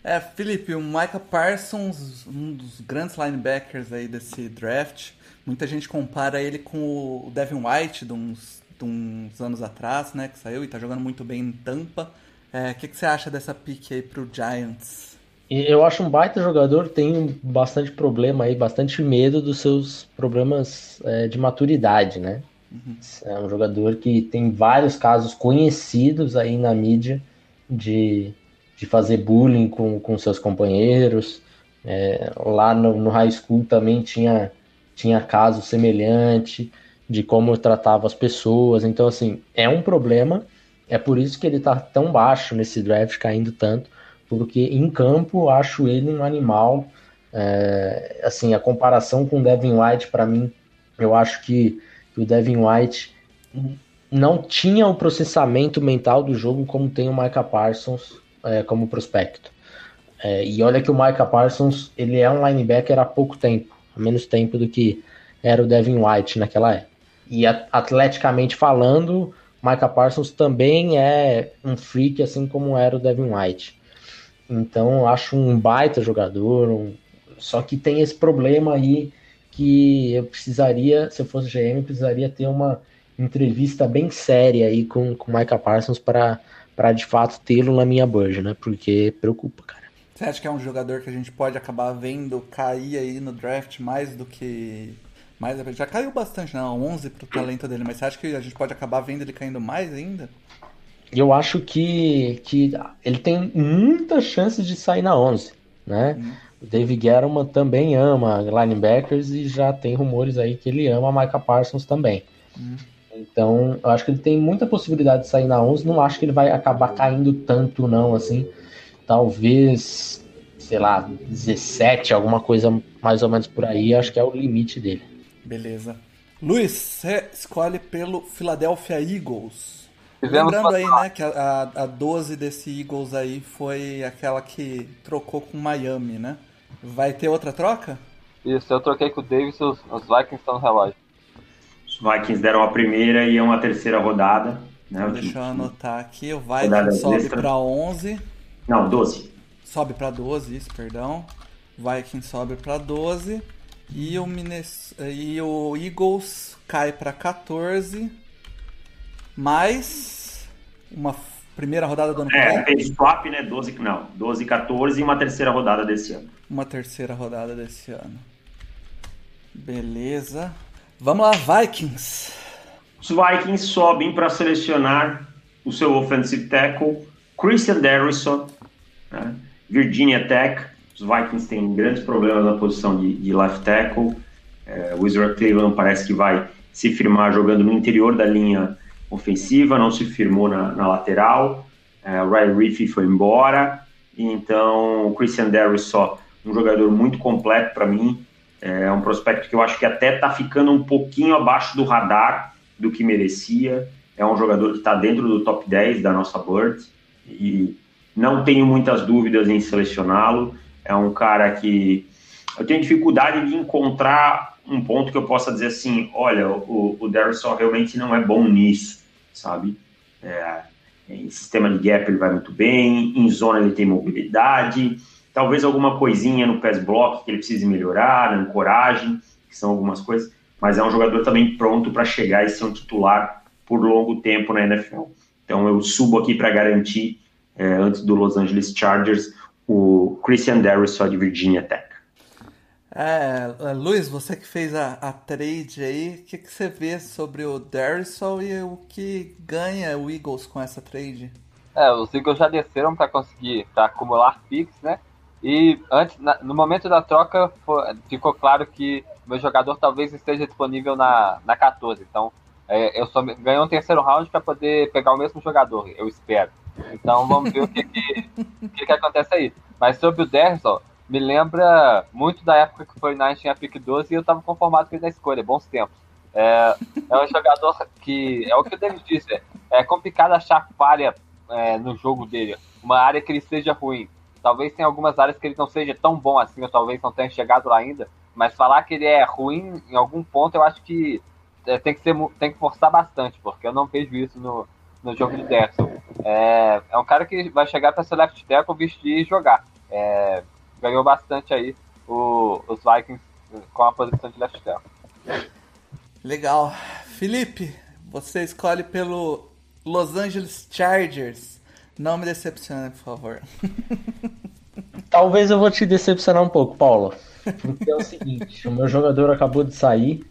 É, Felipe, o Micah Parsons, um dos grandes linebackers aí desse draft, muita gente compara ele com o Devin White de uns, de uns anos atrás, né, que saiu e tá jogando muito bem em Tampa. O é, que, que você acha dessa pick aí pro Giants? Eu acho um baita jogador, tem bastante problema aí, bastante medo dos seus problemas é, de maturidade, né? Uhum. É um jogador que tem vários casos conhecidos aí na mídia de, de fazer bullying com, com seus companheiros, É, lá no, no high school também tinha, tinha caso semelhante de como tratava as pessoas. Então, assim, é um problema. É por isso que ele tá tão baixo nesse draft, caindo tanto. Porque em campo acho ele um animal. É, assim, a comparação com o Devin White, para mim, eu acho que, que o Devin White não tinha o processamento mental do jogo como tem o Micah Parsons é, como prospecto. É, e olha que o Micah Parsons ele é um linebacker há pouco tempo, há menos tempo do que era o Devin White naquela época. E atleticamente falando, Micah Parsons também é um freak, assim como era o Devin White. Então, eu acho um baita jogador, um... só que tem esse problema aí que eu precisaria, se eu fosse GM, precisaria ter uma entrevista bem séria aí com o Micah Parsons para de fato tê-lo na minha budget, né? Porque preocupa, cara. Você acha que é um jogador que a gente pode acabar vendo cair aí no draft mais do que mais já caiu bastante, não, 11 pro talento dele, mas você acha que a gente pode acabar vendo ele caindo mais ainda? Eu acho que, que ele tem muita chance de sair na 11, né? Hum. O David Guerrero também ama linebackers e já tem rumores aí que ele ama a Micah Parsons também. Hum. Então, eu acho que ele tem muita possibilidade de sair na 11. Não acho que ele vai acabar caindo tanto, não, assim. Talvez, sei lá, 17, alguma coisa mais ou menos por aí. Acho que é o limite dele. Beleza. Luiz, você escolhe pelo Philadelphia Eagles. Lembrando aí, né, que a, a 12 desse Eagles aí foi aquela que trocou com Miami, né? Vai ter outra troca? Isso, eu troquei com o Davis os, os Vikings estão no relógio. Os Vikings deram a primeira e uma terceira rodada. Né, Deixa eu anotar aqui. O Vikings sobe para 11. Não, 12. Sobe para 12, isso, perdão. Vikings sobe para 12. E o, Minnes... e o Eagles cai para 14. Mais uma primeira rodada do ano É, fez swap, né? 12, não, 12 14 e uma terceira rodada desse ano. Uma terceira rodada desse ano. Beleza. Vamos lá, Vikings. Os Vikings sobem para selecionar o seu offensive tackle, Christian Derrisson, né? Virginia Tech. Os Vikings têm grandes problemas na posição de, de left tackle. É, o Israel Taylor parece que vai se firmar jogando no interior da linha ofensiva, não se firmou na, na lateral. É, o Ryan Riffey foi embora. Então, o Christian Derrisson, um jogador muito completo para mim. É um prospecto que eu acho que até está ficando um pouquinho abaixo do radar do que merecia. É um jogador que está dentro do top 10 da nossa Bird e não tenho muitas dúvidas em selecioná-lo. É um cara que eu tenho dificuldade de encontrar um ponto que eu possa dizer assim: olha, o, o Darrison realmente não é bom nisso, sabe? É, em sistema de gap ele vai muito bem, em zona ele tem mobilidade Talvez alguma coisinha no pass block que ele precise melhorar, na ancoragem, que são algumas coisas, mas é um jogador também pronto para chegar e ser um titular por longo tempo na NFL. Então eu subo aqui para garantir, é, antes do Los Angeles Chargers, o Christian Darrisaw de Virginia Tech. É, é, Luiz, você que fez a, a trade aí, o que, que, você vê sobre o Darrisaw e o que ganha o Eagles com essa trade? É, os Eagles já desceram para conseguir, para acumular picks, né? E antes, na, no momento da troca, foi, ficou claro que meu jogador talvez esteja disponível na, na 14. Então, é, eu só ganhei um terceiro round para poder pegar o mesmo jogador, eu espero. Então, vamos ver o que, que, que, que acontece aí. Mas sobre o Derson, me lembra muito da época que foi na tinha a pick 12 e eu estava conformado com ele na escolha, bons tempos. É, é um jogador que, é o que o David disse, é complicado achar falha é, no jogo dele, uma área que ele seja ruim. Talvez tenha algumas áreas que ele não seja tão bom assim, ou talvez não tenha chegado lá ainda. Mas falar que ele é ruim em algum ponto, eu acho que é, tem, que ser, tem que forçar bastante, porque eu não vejo isso no, no jogo de Derson. É, é um cara que vai chegar para ser left tackle, vestir e jogar. É, ganhou bastante aí o, os Vikings com a posição de left tackle. Legal. Felipe, você escolhe pelo Los Angeles Chargers. Não me decepcione, por favor. Talvez eu vou te decepcionar um pouco, Paulo. Porque é o seguinte, o meu jogador acabou de sair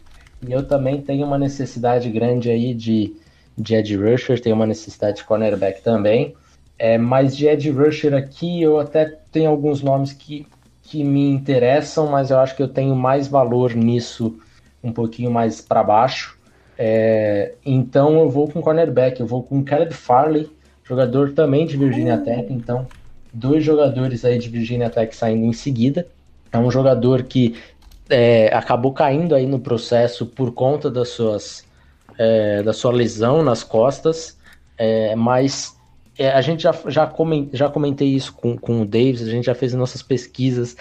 e eu também tenho uma necessidade grande aí de, de Ed Rusher, tenho uma necessidade de cornerback também. É, mas de Ed Rusher aqui eu até tenho alguns nomes que que me interessam, mas eu acho que eu tenho mais valor nisso um pouquinho mais para baixo. É, então eu vou com cornerback, eu vou com Caleb Farley, jogador também de Virginia Tech, então dois jogadores aí de Virginia Tech saindo em seguida. É um jogador que é, acabou caindo aí no processo por conta das suas, é, da sua lesão nas costas, é, mas é, a gente já, já, já comentei isso com, com o Davis, a gente já fez nossas pesquisas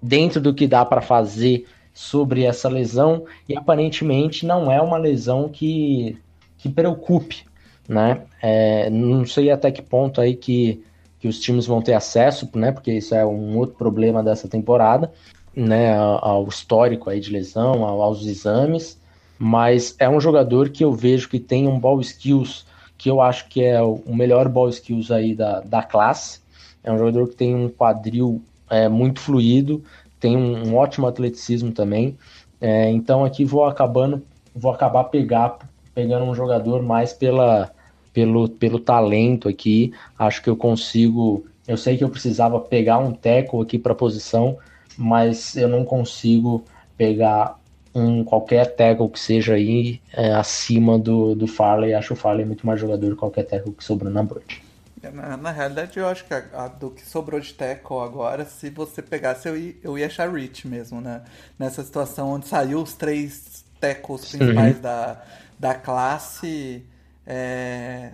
dentro do que dá para fazer sobre essa lesão e aparentemente não é uma lesão que, que preocupe, né? É, não sei até que ponto aí que, que os times vão ter acesso, né? Porque isso é um outro problema dessa temporada, né? Ao histórico aí de lesão, aos exames, mas é um jogador que eu vejo que tem um ball skills que eu acho que é o melhor ball skills aí da, da classe. É um jogador que tem um quadril é, muito fluido, tem um, um ótimo atleticismo também. É, então aqui vou acabando, vou acabar pegar, pegando um jogador mais pela, pelo, pelo talento aqui. Acho que eu consigo. Eu sei que eu precisava pegar um teco aqui para posição, mas eu não consigo pegar um qualquer tackle que seja aí é, acima do, do Farley. Acho o Farley muito mais jogador que qualquer tackle que sobrou na Bird. É, na, na, realidade, eu acho que a, a, do que sobrou de tackle agora, se você pegasse, eu ia, eu ia achar Rich mesmo, né? Nessa situação onde saiu os três tackles principais da, da classe, é,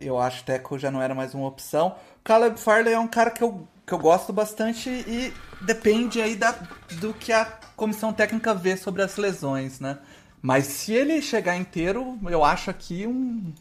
eu acho que tackle já não era mais uma opção. Caleb Farley é um cara que eu, que eu gosto bastante e depende aí da, do que a comissão técnica vê sobre as lesões, né? Mas se ele chegar inteiro, eu acho aqui um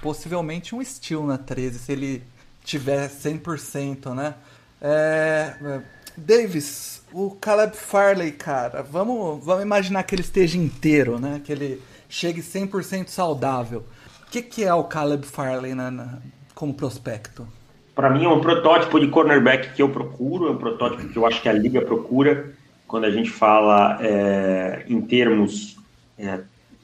possivelmente um steal na 13, se ele tiver 100%, né? É, Davis, o Caleb Farley, cara, vamos, vamos imaginar que ele esteja inteiro, né? Que ele chegue 100% saudável. O que, que é o Caleb Farley na, na como prospecto? Para mim é um protótipo de cornerback que eu procuro, é um protótipo que eu acho que a liga procura quando a gente fala é, em termos é,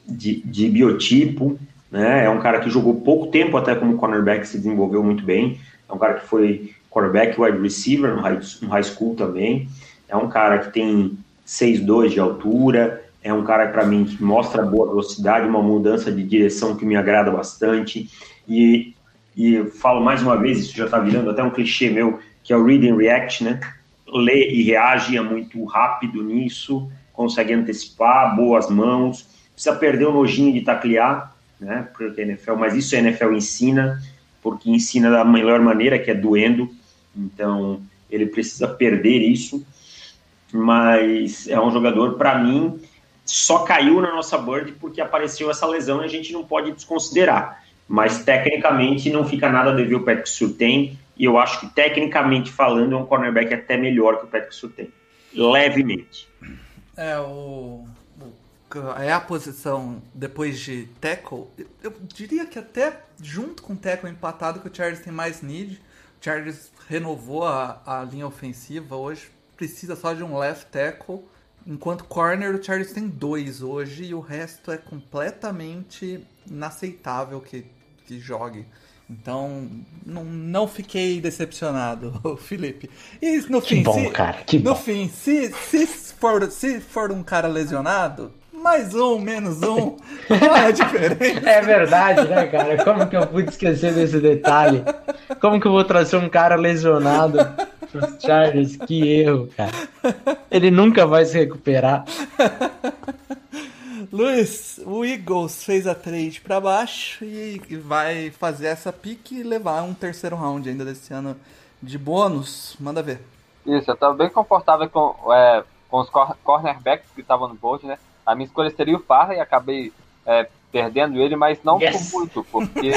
de, de, biotipo, né? É um cara que jogou pouco tempo até como cornerback, se desenvolveu muito bem. É um cara que foi cornerback wide receiver no high, no high school também. É um cara que tem 6'2 de altura, é um cara para mim que mostra boa velocidade, uma mudança de direção que me agrada bastante. E, e falo mais uma vez, isso já está virando até um clichê meu, que é o read and react, né? Lê e reage é muito rápido nisso, consegue antecipar, boas mãos, precisa perder o nojinho de taclear, né? Porque NFL, mas isso a NFL ensina, porque ensina da melhor maneira, que é doendo. Então, ele precisa perder isso. Mas é um jogador, para mim, só caiu na nossa bird porque apareceu essa lesão e a gente não pode desconsiderar. Mas tecnicamente não fica nada a dever o Patrick Surtain. E eu acho que tecnicamente falando é um cornerback até melhor que o Patrick Surtain. Levemente. É, o é a posição depois de tackle, eu diria que até junto com o tackle empatado que o Chargers tem mais need. O Chargers renovou a, a linha ofensiva hoje, precisa só de um left tackle, enquanto corner o Chargers tem dois hoje e o resto é completamente inaceitável que, que jogue. Então, não, não fiquei decepcionado, Felipe. E no que fim, bom, se, cara, que no bom. fim, se, se, for, se for um cara lesionado, mais um, menos um, qual é a diferença? É verdade, né, cara? Como que eu pude esquecer desse detalhe? Como que eu vou trazer um cara lesionado pros Chargers? Que erro, cara. Ele nunca vai se recuperar. Luiz, o Eagles fez a trade para baixo e vai fazer essa pique e levar um terceiro round ainda desse ano de bônus. Manda ver. Isso, eu tava bem confortável com, é, com os cornerbacks que estavam no board, né? A minha escolha seria o Farra e acabei é, perdendo ele, mas não yes. por muito, porque.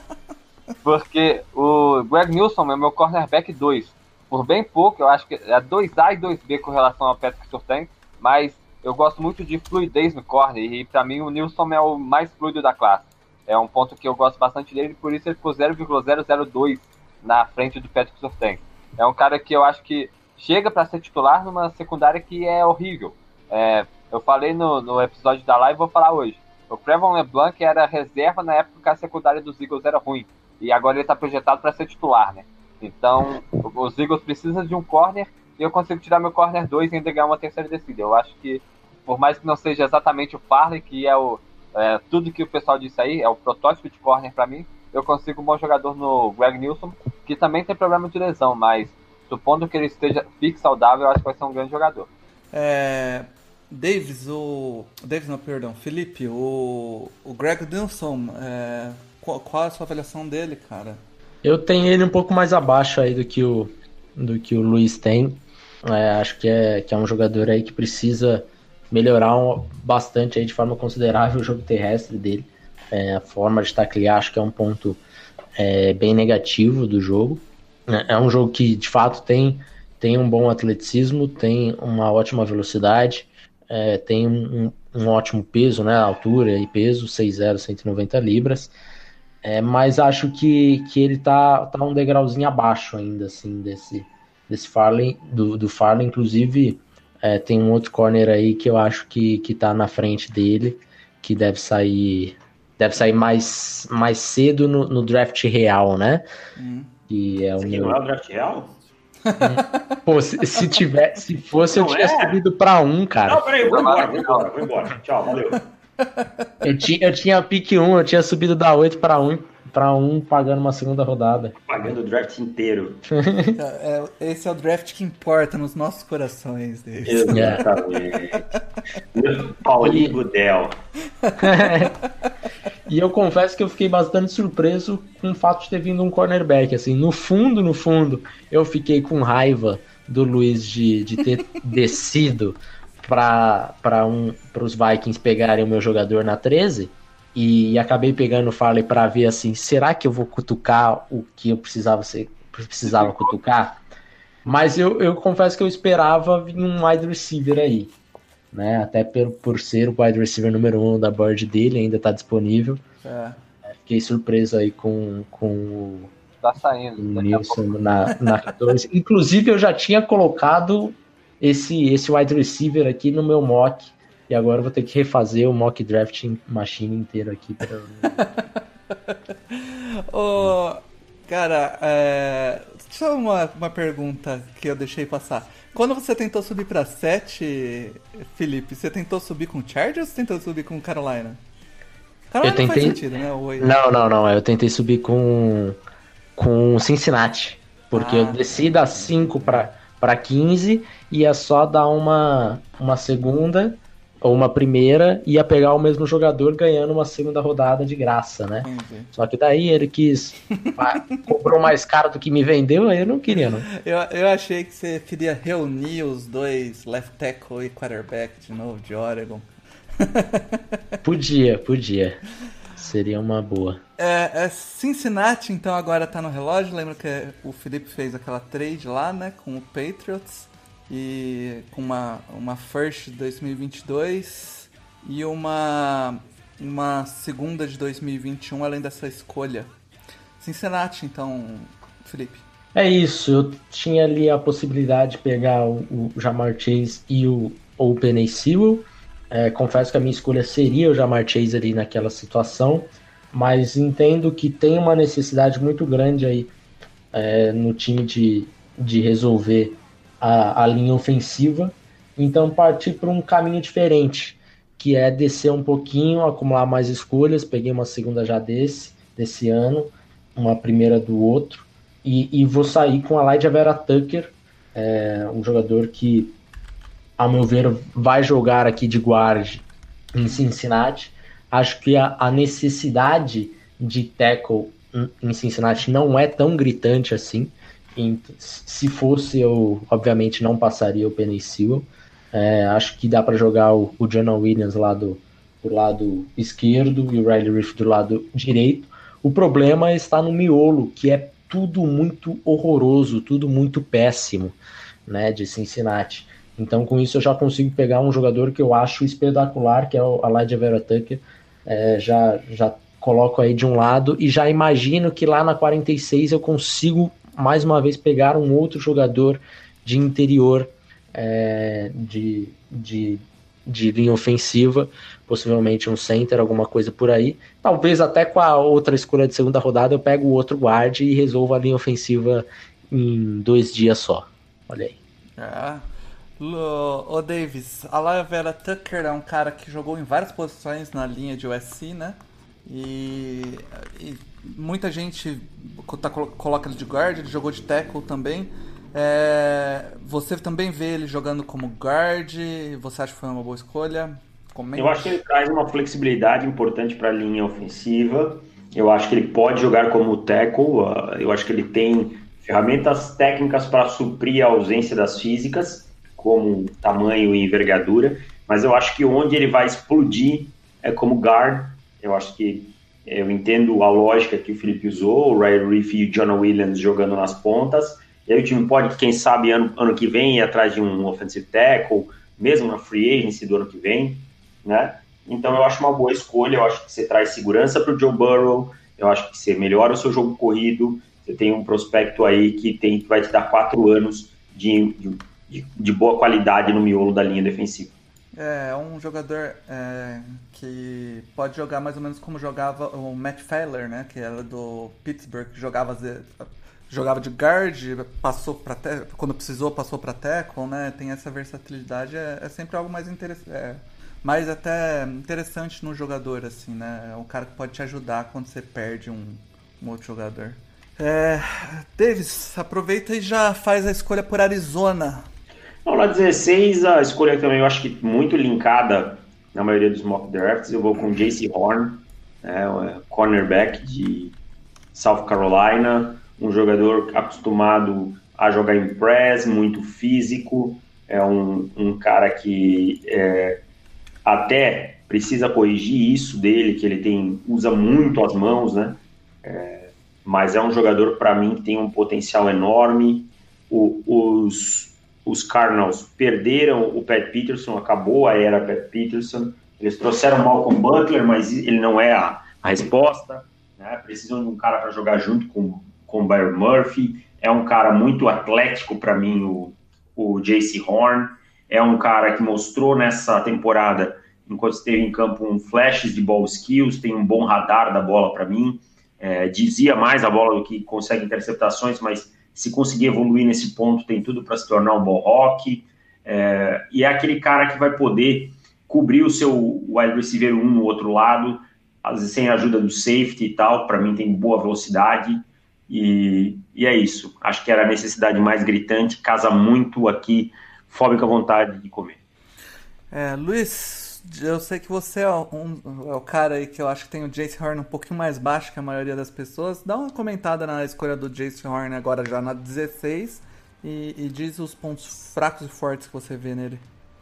porque o Greg Nilsson é meu cornerback 2. Por bem pouco, eu acho que é 2A e 2B com relação ao Patrick Surtain, mas eu gosto muito de fluidez no corner e para mim o Nilsson é o mais fluido da classe. É um ponto que eu gosto bastante dele, por isso ele ficou 0,002 na frente do Patrick Surtain. É um cara que eu acho que chega para ser titular numa secundária que é horrível. É, eu falei no, no episódio da live vou falar hoje. O Prevon LeBlanc era reserva na época que a secundária dos Eagles era ruim. E agora ele está projetado para ser titular, né? Então, os Eagles precisam de um corner e eu consigo tirar meu corner 2 e ainda ganhar uma terceira descida. Eu acho que, por mais que não seja exatamente o Farley, que é o é, tudo que o pessoal disse aí, é o protótipo de corner para mim, eu consigo um bom jogador no Greg Nilsson, que também tem problema de lesão, mas supondo que ele esteja fixo saudável, eu acho que vai ser um grande jogador. É, Davis, o. Davis não, perdão, Felipe, o, o Greg Nilsson, é, qual, qual, é a sua avaliação dele, cara? Eu tenho ele um pouco mais abaixo aí do que o, do que o Luiz tem. É, acho que é, que é um jogador aí que precisa melhorar um, bastante aí de forma considerável o jogo terrestre dele. É, a forma de taclear acho que é um ponto é, bem negativo do jogo. É, é um jogo que de fato tem, tem um bom atleticismo, tem uma ótima velocidade, é, tem um, um, ótimo peso, né? Altura e peso, 6'0, 190 libras. É, mas acho que, que ele tá, tá um degrauzinho abaixo ainda, assim, desse, desse Farley, do, do Farley, inclusive é, tem um outro corner aí que eu acho que, que tá na frente dele, que deve sair deve sair mais, mais cedo no, no draft real, né? Hum. Que é o meu... não é o draft real? Pô, se, se, tiver, se fosse, não eu tinha é? subido pra um, cara. Não, peraí, vou embora, vou embora, vou embora. Tchau, valeu. Eu tinha, eu tinha pique 1, eu tinha subido da 8 pra 1 para um pagando uma segunda rodada. Pagando o draft inteiro. é, esse é o draft que importa nos nossos corações. Deles. Exatamente. Paulinho Budel. e eu confesso que eu fiquei bastante surpreso com o fato de ter vindo um cornerback. Assim, no fundo, no fundo, eu fiquei com raiva do Luiz de, de ter descido para um, os Vikings pegarem o meu jogador na 13 e acabei pegando o Farley para ver assim, será que eu vou cutucar o que eu precisava ser, precisava cutucar? Mas eu, eu confesso que eu esperava vir um wide receiver aí, né? Até por, por ser o wide receiver número um da board dele, ainda está disponível. É. Fiquei surpreso aí com, com o Tá saindo. O Nilson na, na 14. Inclusive, eu já tinha colocado esse, esse wide receiver aqui no meu mock e agora eu vou ter que refazer o mock drafting machine inteiro aqui. Pra... oh, cara, é... só uma, uma pergunta que eu deixei passar. Quando você tentou subir para 7, Felipe, você tentou subir com Chargers ou você tentou subir com Carolina? Carolina eu tentei... não faz sentido, né? Não, não, não. Eu tentei subir com, com Cincinnati. Porque ah, eu desci da 5 para 15 e é só dar uma, uma segunda ou uma primeira ia pegar o mesmo jogador ganhando uma segunda rodada de graça, né? Entendi. Só que daí ele quis. comprou mais caro do que me vendeu, aí eu não queria, não. Eu, eu achei que você queria reunir os dois left tackle e quarterback de novo de Oregon. podia, podia. Seria uma boa. É, é, Cincinnati, então, agora tá no relógio. Lembra que o Felipe fez aquela trade lá, né? Com o Patriots e com uma, uma first 2022 e uma, uma segunda de 2021 além dessa escolha. Cincinnati, então, Felipe. É isso, eu tinha ali a possibilidade de pegar o, o Jamar Chase e o Open Sewell. É, confesso que a minha escolha seria o Jamar Chase ali naquela situação, mas entendo que tem uma necessidade muito grande aí é, no time de, de resolver a, a linha ofensiva, então partir para um caminho diferente, que é descer um pouquinho, acumular mais escolhas. Peguei uma segunda já desse, desse ano, uma primeira do outro, e, e vou sair com a Lydia Vera Tucker, é, um jogador que, a meu ver, vai jogar aqui de guarde em Cincinnati. Acho que a, a necessidade de tackle em Cincinnati não é tão gritante assim se fosse, eu obviamente não passaria o Penny Sewell. É, acho que dá para jogar o, o John Williams lá do, do lado esquerdo e o Riley Riff do lado direito. O problema está no miolo, que é tudo muito horroroso, tudo muito péssimo, né, de Cincinnati. Então, com isso, eu já consigo pegar um jogador que eu acho espetacular, que é o Elijah Vera Tucker. É, já, já coloco aí de um lado e já imagino que lá na 46 eu consigo mais uma vez pegar um outro jogador de interior é, de, de, de linha ofensiva, possivelmente um center, alguma coisa por aí. Talvez até com a outra escolha de segunda rodada eu pego o outro guard e resolvo a linha ofensiva em dois dias só. Olha aí. É. O Davis, a Vera Tucker é um cara que jogou em várias posições na linha de USC, né? E, e muita gente tá, coloca ele de guard, ele jogou de tackle também. É, você também vê ele jogando como guard? Você acha que foi uma boa escolha? Comente. Eu acho que ele traz uma flexibilidade importante para a linha ofensiva. Eu acho que ele pode jogar como tackle. Uh, eu acho que ele tem ferramentas técnicas para suprir a ausência das físicas como tamanho e envergadura, mas eu acho que onde ele vai explodir é como guard. Eu acho que eu entendo a lógica que o Felipe usou, o Ray Reef e o John Williams jogando nas pontas. E aí o time pode, quem sabe, ano, ano que vem ir atrás de um offensive tackle, mesmo na free agency do ano que vem, né? Então eu acho uma boa escolha, eu acho que você traz segurança para o Joe Burrow, eu acho que você melhora o seu jogo corrido, você tem um prospecto aí que tem, vai te dar quatro anos de de, de boa qualidade no miolo da linha defensiva. É, é um jogador é, que pode jogar mais ou menos como jogava o Matt Fowler, né? Que era do Pittsburgh, que jogava, jogava de guard, passou para quando precisou passou para tackle, né? Tem essa versatilidade, é, é sempre algo mais interessante, é, mais até interessante no jogador, assim, né? É um cara que pode te ajudar quando você perde um, um outro jogador. É, Davis, aproveita e já faz a escolha por Arizona. Ao lá 16, a escolha também eu acho que muito linkada na maioria dos mock drafts. Eu vou com J.C. Horn, né, cornerback de South Carolina, um jogador acostumado a jogar em press, muito físico, é um, um cara que é, até precisa corrigir isso dele, que ele tem usa muito as mãos, né? É, mas é um jogador para mim que tem um potencial enorme. O, os os Cardinals perderam o Pat Peterson, acabou a era Pat Peterson. Eles trouxeram Malcolm Butler, mas ele não é a, a resposta. Né? Precisam de um cara para jogar junto com, com o Byron Murphy. É um cara muito atlético para mim, o, o JC Horn. É um cara que mostrou nessa temporada, enquanto esteve em campo, um flashes de ball skills, tem um bom radar da bola para mim. É, dizia mais a bola do que consegue interceptações, mas se conseguir evoluir nesse ponto, tem tudo para se tornar um ball rock. É, e é aquele cara que vai poder cobrir o seu wide receiver 1 no outro lado, às vezes sem a ajuda do safety e tal. Para mim, tem boa velocidade. E, e é isso. Acho que era a necessidade mais gritante, casa muito aqui, fome com a vontade de comer. É, Luiz, eu sei que você é, um, é o cara aí que eu acho que tem o Jace Horn um pouquinho mais baixo que a maioria das pessoas. Dá uma comentada na escolha do Jace Horn agora já na 16 e, e diz os pontos fracos e fortes que você vê nele.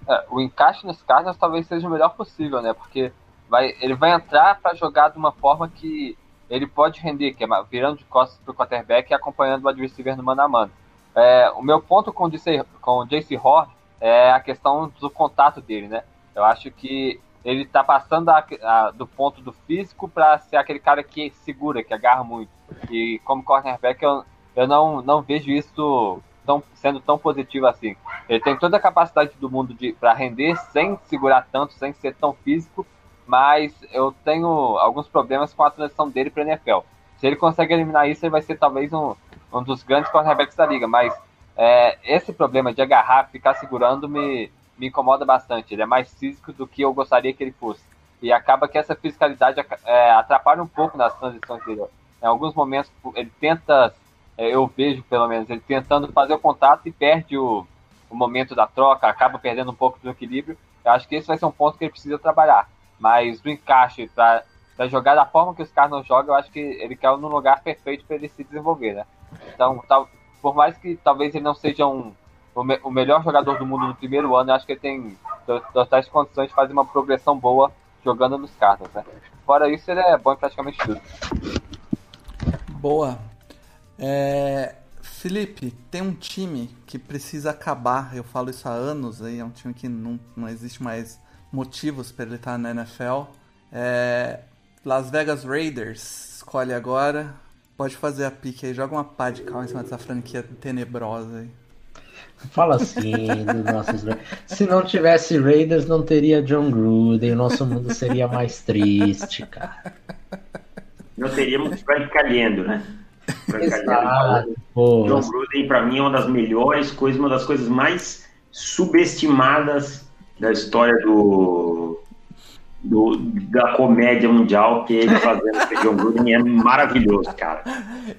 É, o encaixe nos Cardinals talvez seja o melhor possível, né? Porque vai, ele vai entrar para jogar de uma forma que ele pode render, que é virando de costas pro quarterback e acompanhando o adversário no mano a mano. É, o meu ponto com o JC, com o JC Horn é a questão do contato dele, né? Eu acho que ele está passando a, a, do ponto do físico para ser aquele cara que segura, que agarra muito. E como cornerback, eu, eu não, não vejo isso tão, sendo tão positivo assim. Ele tem toda a capacidade do mundo para render sem segurar tanto, sem ser tão físico, mas eu tenho alguns problemas com a transição dele para NFL. Se ele consegue eliminar isso, ele vai ser talvez um, um dos grandes cornerbacks da liga, mas é, esse problema de agarrar, ficar segurando, me, me incomoda bastante. Ele é mais físico do que eu gostaria que ele fosse. E acaba que essa fisicalidade é, atrapalha um pouco nas transições dele. Em alguns momentos ele tenta, é, eu vejo pelo menos, ele tentando fazer o contato e perde o, o momento da troca, acaba perdendo um pouco do equilíbrio. Eu acho que esse vai ser um ponto que ele precisa trabalhar. Mas o encaixe para jogar da forma que os caras não jogam, eu acho que ele caiu no lugar perfeito para ele se desenvolver, né? Então, tal, por mais que talvez ele não seja um o, me, o melhor jogador do mundo no primeiro ano, eu acho que ele tem totais condições de fazer uma progressão boa jogando nos Cardinals, né? Fora isso, ele é bom em praticamente tudo. Boa. É... Felipe, tem um time que precisa acabar, eu falo isso há anos, aí, é um time que não, não existe mais motivos para ele estar na NFL. É... Las Vegas Raiders escolhe agora. Pode fazer a pique aí, joga uma pá de cal em cima dessa franquia tenebrosa aí. Fala assim dos nossos. Se não tivesse Raiders, não teria John Gruden. O nosso mundo seria mais triste, cara. Não teríamos Frank Calhendo, né? John Gruden, para mim, é uma das melhores coisas, uma das coisas mais subestimadas da história do, do, da comédia mundial que ele fazendo com o John Gruden é maravilhoso, cara.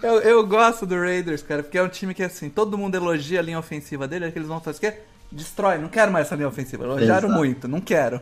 Eu, eu gosto do Raiders, cara, porque é um time que assim, todo mundo elogia a linha ofensiva dele, é que eles vão fazer o quê? Destrói, não quero mais essa linha ofensiva. Elogiaram Exato. muito, não quero.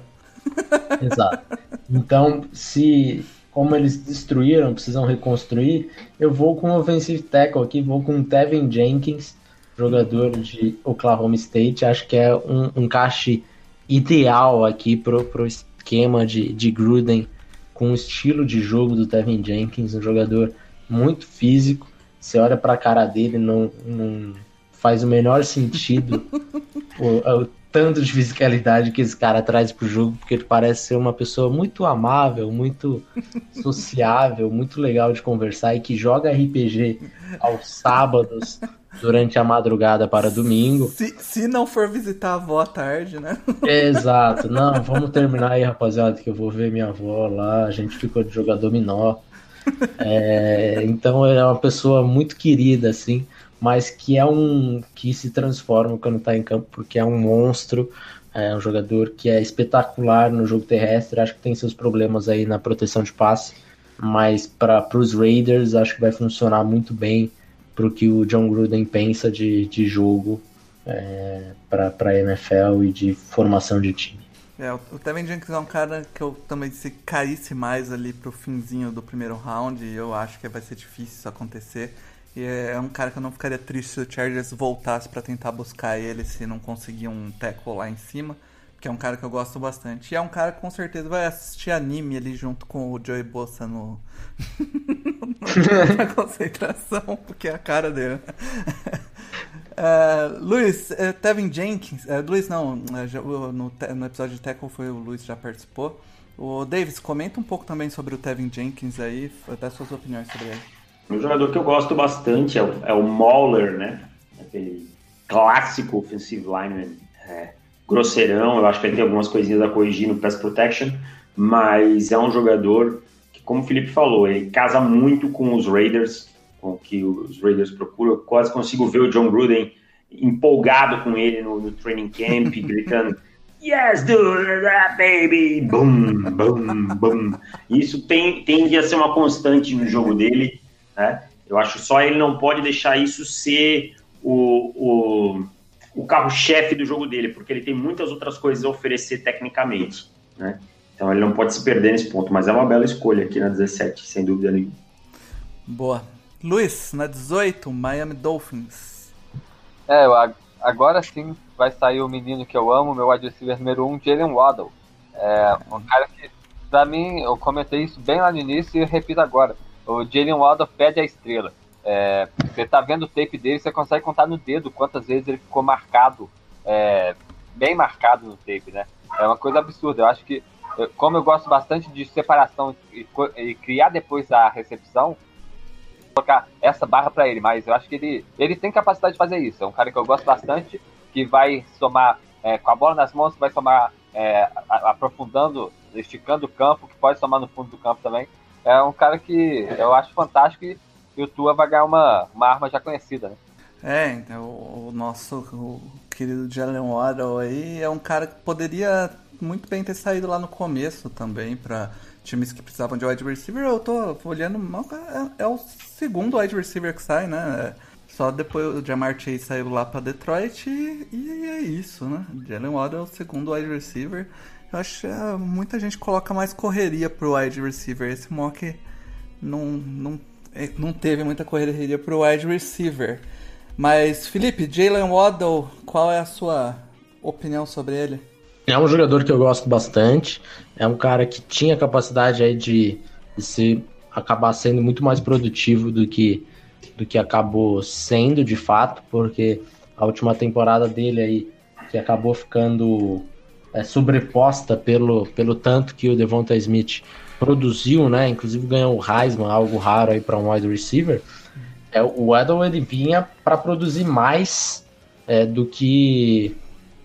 Exato. Então, se como eles destruíram, precisam reconstruir, eu vou com o offensive tackle aqui, vou com o Tevin Jenkins, jogador de Oklahoma State. Acho que é um encaixe ideal aqui pro, pro esquema de, de Gruden, com o estilo de jogo do Tevin Jenkins, um jogador muito físico. Você olha para a cara dele, não, não faz o menor sentido o, o, tanto de fisicalidade que esse cara traz pro jogo, porque ele parece ser uma pessoa muito amável, muito sociável, muito legal de conversar e que joga RPG aos sábados durante a madrugada para domingo. Se, se não for visitar a avó à tarde, né? Exato. Não, vamos terminar aí, rapaziada, que eu vou ver minha avó lá, a gente ficou de jogar dominó. É, então é uma pessoa muito querida, assim, mas que é um que se transforma quando está em campo, porque é um monstro, é um jogador que é espetacular no jogo terrestre. Acho que tem seus problemas aí na proteção de passe, mas para os Raiders acho que vai funcionar muito bem para o que o John Gruden pensa de, de jogo é, para a NFL e de formação de time. É, o Tevin Jenkins é um cara que eu também se caísse mais ali pro finzinho do primeiro round, eu acho que vai ser difícil isso acontecer. E é um cara que eu não ficaria triste se o Chargers voltasse para tentar buscar ele se não conseguir um tackle lá em cima, que é um cara que eu gosto bastante. E é um cara que com certeza vai assistir anime ali junto com o Joey Bossa no na concentração, porque é a cara dele. Uh, Luiz, uh, Tevin Jenkins, uh, Luiz não, uh, já, no, no, episódio de Tackle foi o Luiz já participou. O Davis, comenta um pouco também sobre o Tevin Jenkins aí, dá suas opiniões sobre ele. Um jogador que eu gosto bastante é o, é o Mauler, né? Aquele clássico offensive lineman é, grosseirão. Eu acho que ele tem algumas coisinhas a corrigir no pass protection, mas é um jogador que, como o Felipe falou, ele casa muito com os Raiders com que os Raiders procuram. Eu quase consigo ver o John Gruden empolgado com ele no, no training camp, gritando Yes, dude, baby! Boom, boom, boom. Isso tem, tende a ser uma constante no jogo dele. Né? Eu acho só ele não pode deixar isso ser o, o, o carro-chefe do jogo dele, porque ele tem muitas outras coisas a oferecer tecnicamente. Né? Então ele não pode se perder nesse ponto, mas é uma bela escolha aqui na 17, sem dúvida nenhuma. Boa. Luiz, na 18, Miami Dolphins. É, agora sim vai sair o menino que eu amo, meu receiver número 1, um, Jalen Waddle. É um cara que, pra mim, eu comentei isso bem lá no início e repito agora. O Jalen Waddle pede a estrela. É, você tá vendo o tape dele, você consegue contar no dedo quantas vezes ele ficou marcado, é, bem marcado no tape, né? É uma coisa absurda. Eu acho que, como eu gosto bastante de separação e, e criar depois a recepção, colocar essa barra para ele, mas eu acho que ele, ele tem capacidade de fazer isso. É um cara que eu gosto bastante, que vai somar é, com a bola nas mãos, vai somar é, aprofundando, esticando o campo, que pode somar no fundo do campo também. É um cara que eu acho fantástico e, e o Tua vai ganhar uma, uma arma já conhecida, né? É, então, o, nosso o querido Jalen Waddle aí é um cara que poderia muito bem ter saído lá no começo também para times que precisavam de wide receiver, eu tô olhando, é, é o segundo wide receiver que sai, né? Só depois o Jamar Chase saiu lá para Detroit e, e, é isso, né? Jalen Waddle é o segundo wide receiver. Eu acho que é, muita gente coloca mais correria pro wide receiver. Esse mock não, não, é, não teve muita correria pro wide receiver. Mas, Felipe, Jalen Waddle, qual é a sua opinião sobre ele? É um jogador que eu gosto bastante. É um cara que tinha capacidade aí de, de se acabar sendo muito mais produtivo do que do que acabou sendo de fato, porque a última temporada dele aí que acabou ficando é, sobreposta pelo, pelo tanto que o Devonta Smith produziu, né? Inclusive ganhou o Heisman, algo raro aí para um wide receiver. É, o ele vinha para produzir mais é, do que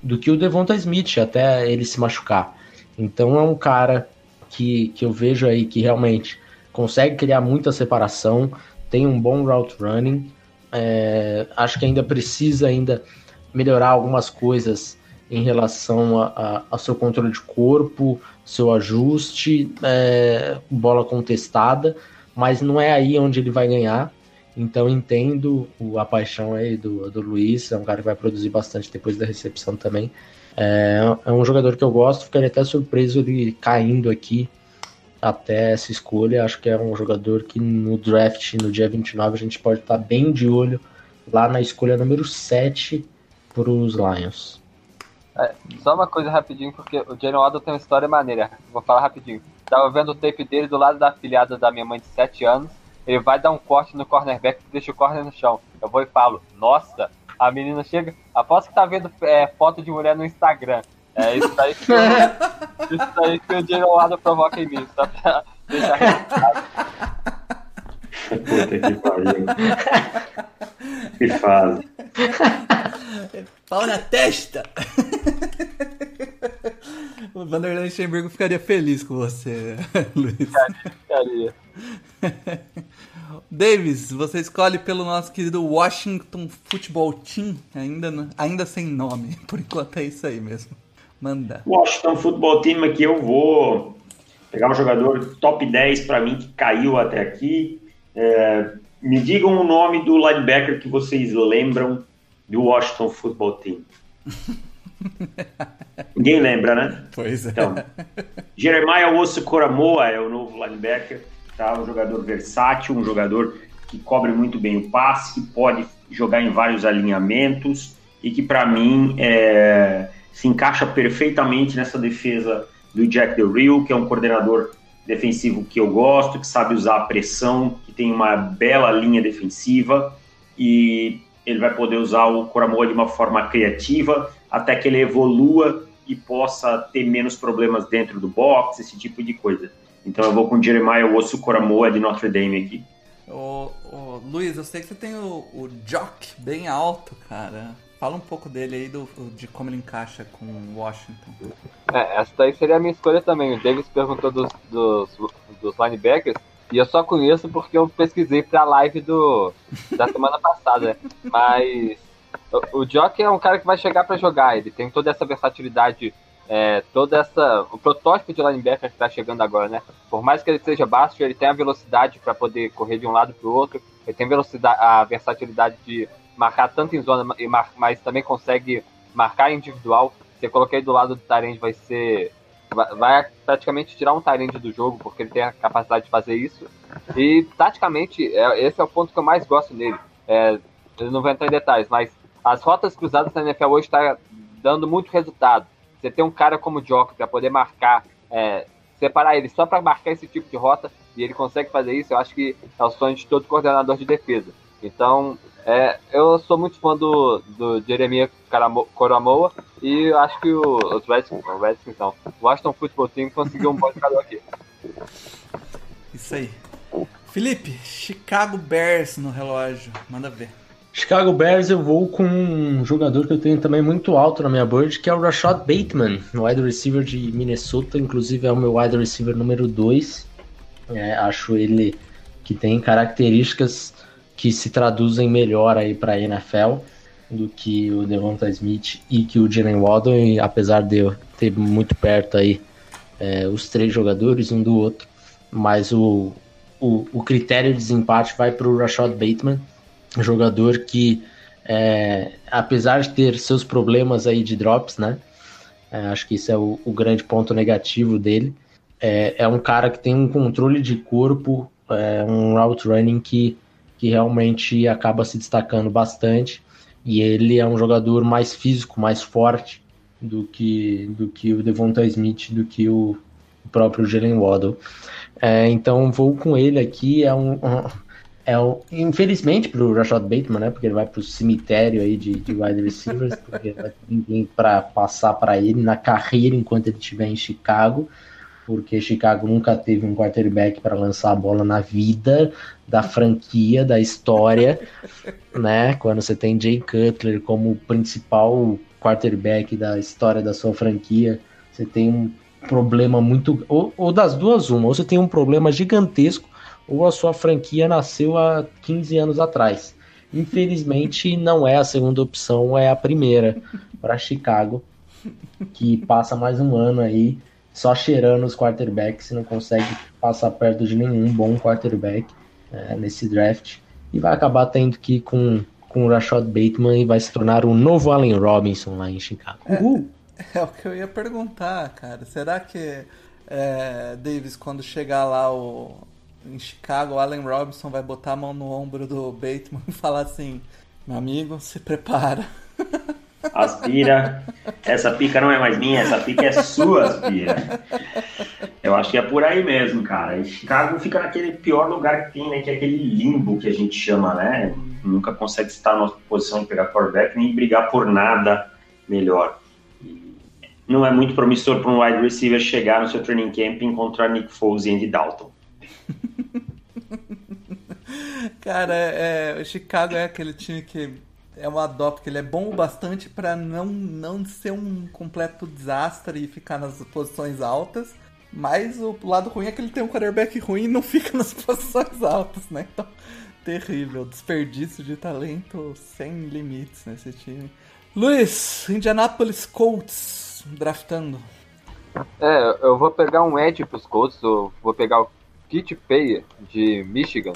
do que o Devonta Smith até ele se machucar. Então é um cara que, que eu vejo aí que realmente consegue criar muita separação, tem um bom route running. É, acho que ainda precisa ainda melhorar algumas coisas em relação ao seu controle de corpo, seu ajuste, é, bola contestada, mas não é aí onde ele vai ganhar. Então entendo a paixão aí do, do Luiz, é um cara que vai produzir bastante depois da recepção também. É, é um jogador que eu gosto, ficaria até surpreso ele caindo aqui até essa escolha. Acho que é um jogador que no draft, no dia 29, a gente pode estar bem de olho lá na escolha número 7 para os Lions. É, só uma coisa rapidinho, porque o Jalen Waddle tem uma história maneira. Vou falar rapidinho. Tava vendo o tape dele do lado da afilhada da minha mãe de 7 anos. Ele vai dar um corte no cornerback e deixa o corner no chão. Eu vou e falo, nossa, a menina chega, aposto que tá vendo é, foto de mulher no Instagram. É isso aí que, eu, isso aí que o Jalen Waddle provoca em mim, só pra deixar registrado. Puta que pariu. Que fase. Pau na testa! o Vanderlei Luxemburgo ficaria feliz com você, Luiz. Ficaria. Davis, você escolhe pelo nosso querido Washington Football Team, ainda, ainda sem nome. Por enquanto é isso aí mesmo. Manda. Washington Football Team aqui eu vou pegar um jogador top 10 para mim que caiu até aqui. É, me digam o nome do linebacker que vocês lembram do Washington Football Team. Ninguém lembra, né? Pois é. Então, Jeremiah Osso Coramoa é o novo linebacker, tá? Um jogador versátil, um jogador que cobre muito bem o passe, que pode jogar em vários alinhamentos e que para mim é, se encaixa perfeitamente nessa defesa do Jack Del Rio, que é um coordenador defensivo que eu gosto, que sabe usar a pressão, que tem uma bela linha defensiva e ele vai poder usar o Coramoa de uma forma criativa até que ele evolua e possa ter menos problemas dentro do box, esse tipo de coisa. Então eu vou com Jeremiah Osso Coramoa de Notre Dame aqui. Ô, ô, Luiz, eu sei que você tem o, o Jock bem alto, cara. Fala um pouco dele aí, do, de como ele encaixa com o Washington. É, essa daí seria a minha escolha também. O Davis perguntou dos, dos, dos linebackers. E eu só conheço porque eu pesquisei pra live do, da semana passada. Mas o, o Jock é um cara que vai chegar para jogar. Ele tem toda essa versatilidade, é, toda essa. O protótipo de linebacker que tá chegando agora, né? Por mais que ele seja baixo, ele tem a velocidade para poder correr de um lado pro outro. Ele tem velocidade, a versatilidade de marcar tanto em zona, mas também consegue marcar individual. Se eu coloquei do lado do Tyrande, vai ser vai praticamente tirar um Tyrande do jogo, porque ele tem a capacidade de fazer isso. E, taticamente, é, esse é o ponto que eu mais gosto nele. É, eu não vou entrar em detalhes, mas as rotas cruzadas na NFL hoje está dando muito resultado. Você tem um cara como o Jock para poder marcar, é, separar ele só para marcar esse tipo de rota, e ele consegue fazer isso, eu acho que é o sonho de todo coordenador de defesa. Então, é, eu sou muito fã do, do Jeremiah Coramoa e acho que o, os Redskins, o Redskins não, o Washington Football Team conseguiu um bom jogador aqui. Isso aí. Felipe, Chicago Bears no relógio, manda ver. Chicago Bears eu vou com um jogador que eu tenho também muito alto na minha board, que é o Rashad Bateman, wide receiver de Minnesota, inclusive é o meu wide receiver número 2. É, acho ele que tem características que se traduzem melhor aí para a NFL do que o Devonta Smith e que o Jalen Waddle, apesar de eu ter muito perto aí é, os três jogadores um do outro, mas o, o, o critério de desempate vai para o Rashad Bateman, jogador que é, apesar de ter seus problemas aí de drops, né? É, acho que isso é o, o grande ponto negativo dele. É, é, um cara que tem um controle de corpo, é, um route running que que realmente acaba se destacando bastante. E ele é um jogador mais físico, mais forte do que, do que o Devonta Smith, do que o, próprio Jalen Waddle. É, então vou com ele aqui. É um, é um, infelizmente para o Rashad Bateman, né? Porque ele vai para o cemitério aí de, de wide receivers, porque ninguém para passar para ele na carreira enquanto ele estiver em Chicago porque Chicago nunca teve um quarterback para lançar a bola na vida da franquia, da história, né? Quando você tem Jay Cutler como principal quarterback da história da sua franquia, você tem um problema muito. Ou, ou das duas, uma, ou você tem um problema gigantesco, ou a sua franquia nasceu há 15 anos atrás. Infelizmente, não é a segunda opção, é a primeira para Chicago, que passa mais um ano aí só cheirando os quarterbacks e não consegue passar perto de nenhum bom quarterback é, nesse draft. E vai acabar tendo que ir com, com o Rashad Bateman e vai se tornar o novo Allen Robinson lá em Chicago. É, é o que eu ia perguntar, cara. Será que é, Davis, quando chegar lá o, em Chicago, o Allen Robinson vai botar a mão no ombro do Bateman e falar assim: meu amigo, se prepara. Aspira. Essa pica não é mais minha, essa pica é sua, Aspira. Eu acho que é por aí mesmo, cara. E Chicago fica naquele pior lugar que tem, né? Que é aquele limbo que a gente chama, né? Nunca consegue estar na posição de pegar quarterback nem brigar por nada melhor. Não é muito promissor para um wide receiver chegar no seu training camp e encontrar Nick Foles e Andy Dalton. Cara, é, o Chicago é aquele time que é dó, porque ele é bom o bastante para não, não ser um completo desastre e ficar nas posições altas. Mas o lado ruim é que ele tem um quarterback ruim e não fica nas posições altas, né? Então, terrível. Desperdício de talento sem limites nesse time. Luiz, Indianapolis Colts draftando. É, eu vou pegar um Edge pros Colts, eu vou pegar o Kit Payer de Michigan.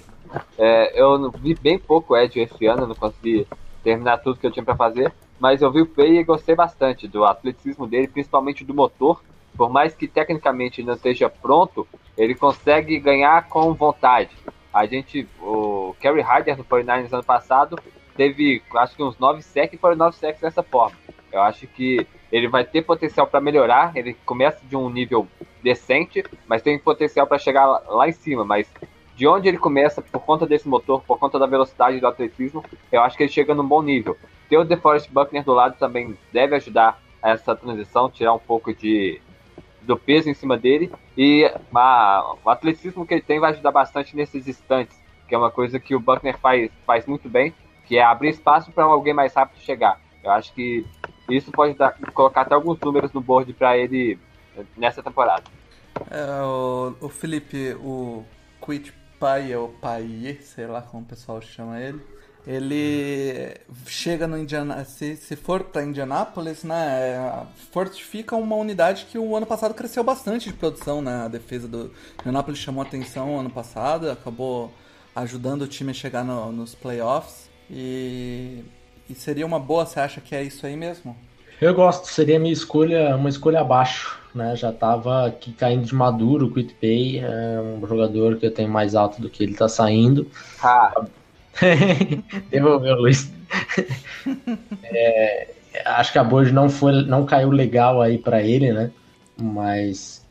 É, eu vi bem pouco Edge esse ano, não consegui terminar tudo que eu tinha para fazer, mas eu vi o Pei e gostei bastante do atleticismo dele, principalmente do motor. Por mais que tecnicamente não esteja pronto, ele consegue ganhar com vontade. A gente, o Kerry Hyder no 49ers ano passado, teve acho que uns 9 sacks e foram 9 sacks dessa forma. Eu acho que ele vai ter potencial para melhorar. Ele começa de um nível decente, mas tem potencial para chegar lá em cima. Mas de onde ele começa, por conta desse motor, por conta da velocidade do atletismo, eu acho que ele chega num bom nível. Ter o DeForest Buckner do lado também deve ajudar essa transição, tirar um pouco de do peso em cima dele e a, o atleticismo que ele tem vai ajudar bastante nesses instantes, que é uma coisa que o Buckner faz, faz muito bem, que é abrir espaço para alguém mais rápido chegar. Eu acho que isso pode dar, colocar até alguns números no board para ele nessa temporada. É, o, o Felipe, o Quit Pai ou Paier, sei lá como o pessoal chama ele, ele chega no Indiana, se, se for para Indianápolis, né, é, fortifica uma unidade que o ano passado cresceu bastante de produção, né, a defesa do Indianápolis chamou atenção ano passado, acabou ajudando o time a chegar no, nos playoffs e, e seria uma boa, você acha que é isso aí mesmo? Eu gosto, seria minha escolha, uma escolha abaixo, né? Já tava aqui caindo de maduro o Quit Pay, é um jogador que eu tenho mais alto do que ele tá saindo. Ah. Devolveu, Luiz. é, acho que a board não foi, não caiu legal aí para ele, né? Mas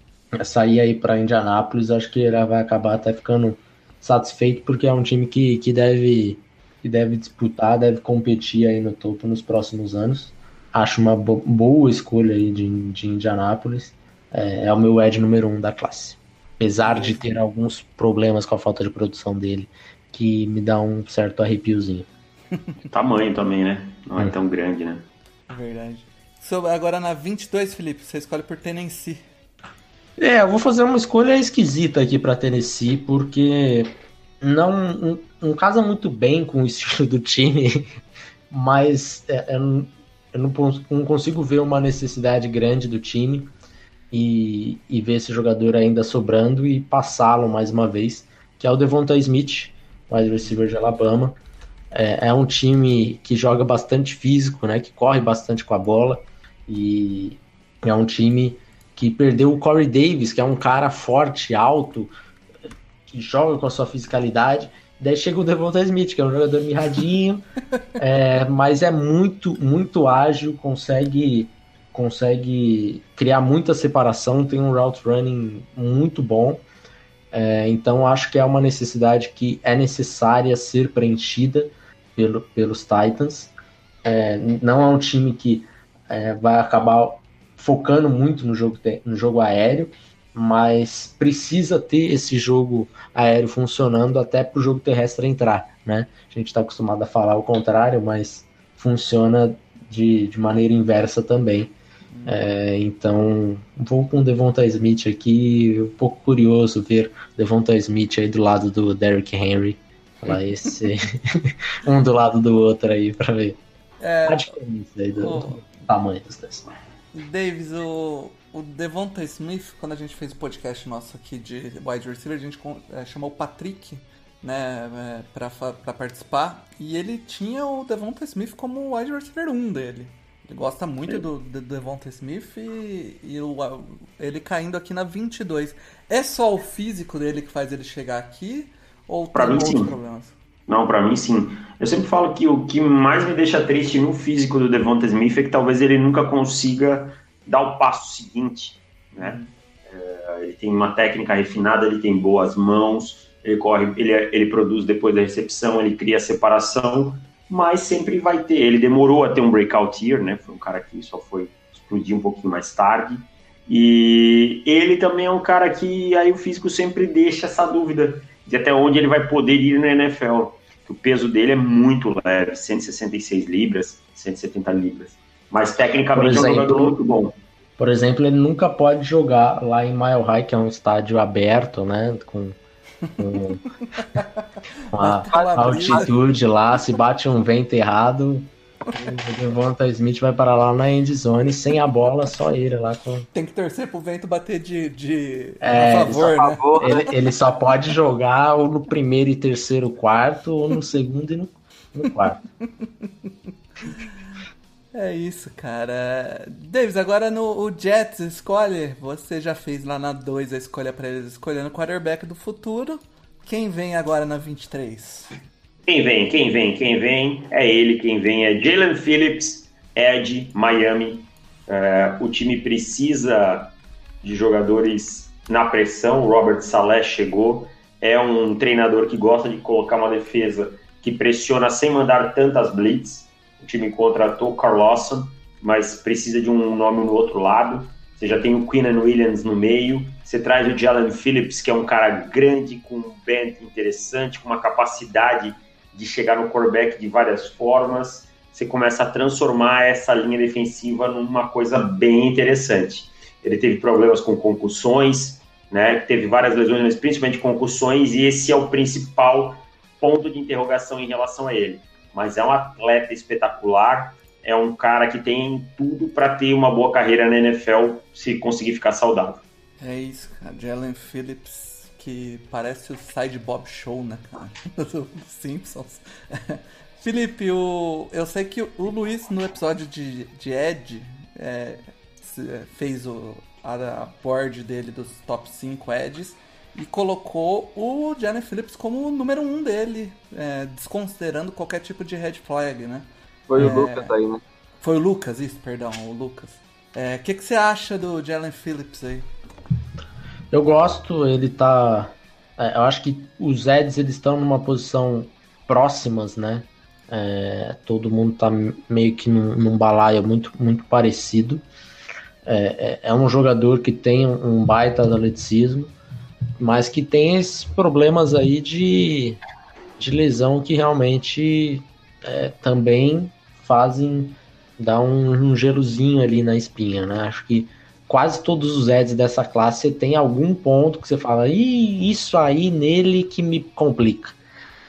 sair aí para Indianápolis, acho que ele vai acabar até ficando satisfeito porque é um time que, que deve que deve disputar, deve competir aí no topo nos próximos anos acho uma bo boa escolha aí de, de Indianápolis. É, é, o meu edge número um da classe. Apesar de ter alguns problemas com a falta de produção dele, que me dá um certo arrepiozinho. Tamanho também, né? Não é, é tão grande, né? Verdade. So, agora na 22, Felipe, você escolhe por Tennessee. É, eu vou fazer uma escolha esquisita aqui para Tennessee, porque não, não, não, casa muito bem com o estilo do time, mas é, é, eu não, não consigo ver uma necessidade grande do time e, e ver esse jogador ainda sobrando e passá-lo mais uma vez, que é o Devonta Smith, wide receiver de Alabama. É, é, um time que joga bastante físico, né, que corre bastante com a bola e é um time que perdeu o Corey Davis, que é um cara forte, alto, que joga com a sua fisicalidade Daí chega o Devonta Smith, que é um jogador mirradinho, é, mas é muito, muito ágil, consegue, consegue criar muita separação, tem um route running muito bom. É, então acho que é uma necessidade que é necessária ser preenchida pelo, pelos Titans. É, não é um time que é, vai acabar focando muito no jogo, no jogo aéreo, mas precisa ter esse jogo aéreo funcionando até para o jogo terrestre entrar, né? A gente está acostumado a falar o contrário, mas funciona de, de maneira inversa também. É, então, vou com o Devonta Smith aqui, um pouco curioso ver Devonta Smith aí do lado do Derrick Henry. Lá esse um do lado do outro aí para ver é, a diferença aí do, o, do tamanho dos dois. Davis, o, o Devonta Smith, quando a gente fez o podcast nosso aqui de wide receiver, a gente é, chamou o Patrick né, é, pra, pra participar. E ele tinha o Devonta Smith como wide receiver 1 dele. Ele gosta muito do, do Devonta Smith e, e o, ele caindo aqui na 22. É só o físico dele que faz ele chegar aqui? Ou pra tem mim, outros sim. problemas? Não, para mim sim. Eu sempre falo que o que mais me deixa triste no físico do Devonta Smith é que talvez ele nunca consiga dar o passo seguinte, né? É, ele tem uma técnica refinada, ele tem boas mãos, ele corre, ele, ele produz depois da recepção, ele cria separação, mas sempre vai ter. Ele demorou a ter um breakout year, né? Foi um cara que só foi explodir um pouquinho mais tarde. E ele também é um cara que aí o físico sempre deixa essa dúvida de até onde ele vai poder ir na NFL. O peso dele é muito leve, 166 libras, 170 libras. Mas tecnicamente exemplo, é um jogador muito bom. Por exemplo, ele nunca pode jogar lá em Mile High, que é um estádio aberto, né? Com, com, com a altitude lá, se bate um vento errado, o Devonta Smith vai para lá na end zone sem a bola, só ele lá com. Tem que torcer pro vento bater de, de... É, a favor, ele né? Favor, ele, ele, só pode jogar ou no primeiro e terceiro quarto, ou no segundo e no, no quarto. É isso, cara. Davis, agora no o Jets escolhe. Você já fez lá na 2 a escolha para eles escolhendo o quarterback do futuro. Quem vem agora na 23? Quem vem, quem vem, quem vem é ele, quem vem é Jalen Phillips, Ed, Miami. É, o time precisa de jogadores na pressão. Robert Saleh chegou. É um treinador que gosta de colocar uma defesa que pressiona sem mandar tantas blitz o time contratou Carl Lawson, mas precisa de um nome no outro lado. Você já tem o Queenan Williams no meio. Você traz o Jalen Phillips, que é um cara grande, com um bend interessante, com uma capacidade de chegar no quarterback de várias formas. Você começa a transformar essa linha defensiva numa coisa bem interessante. Ele teve problemas com concussões, né? Teve várias lesões, mas principalmente concussões, e esse é o principal ponto de interrogação em relação a ele mas é um atleta espetacular, é um cara que tem tudo para ter uma boa carreira na NFL se conseguir ficar saudável. É isso, cara. Jalen Phillips, que parece o Side Bob Show, né, cara? Simpsons. Felipe, o... eu sei que o Luiz, no episódio de, de Ed, é, fez o, a board dele dos top 5 Eds e colocou o Jalen Phillips como o número um dele, é, desconsiderando qualquer tipo de red flag, né? Foi é, o Lucas aí, né? Foi o Lucas, isso, perdão, o Lucas. O é, que, que você acha do Jalen Phillips aí? Eu gosto, ele tá. É, eu acho que os Eds eles estão numa posição próximas, né? É, todo mundo tá meio que num, num balaio muito, muito parecido. É, é, é um jogador que tem um baita atleticismo mas que tem esses problemas aí de, de lesão que realmente é, também fazem dar um, um, gelozinho ali na espinha, né? Acho que quase todos os Eds dessa classe tem algum ponto que você fala, Ih, isso aí nele que me complica.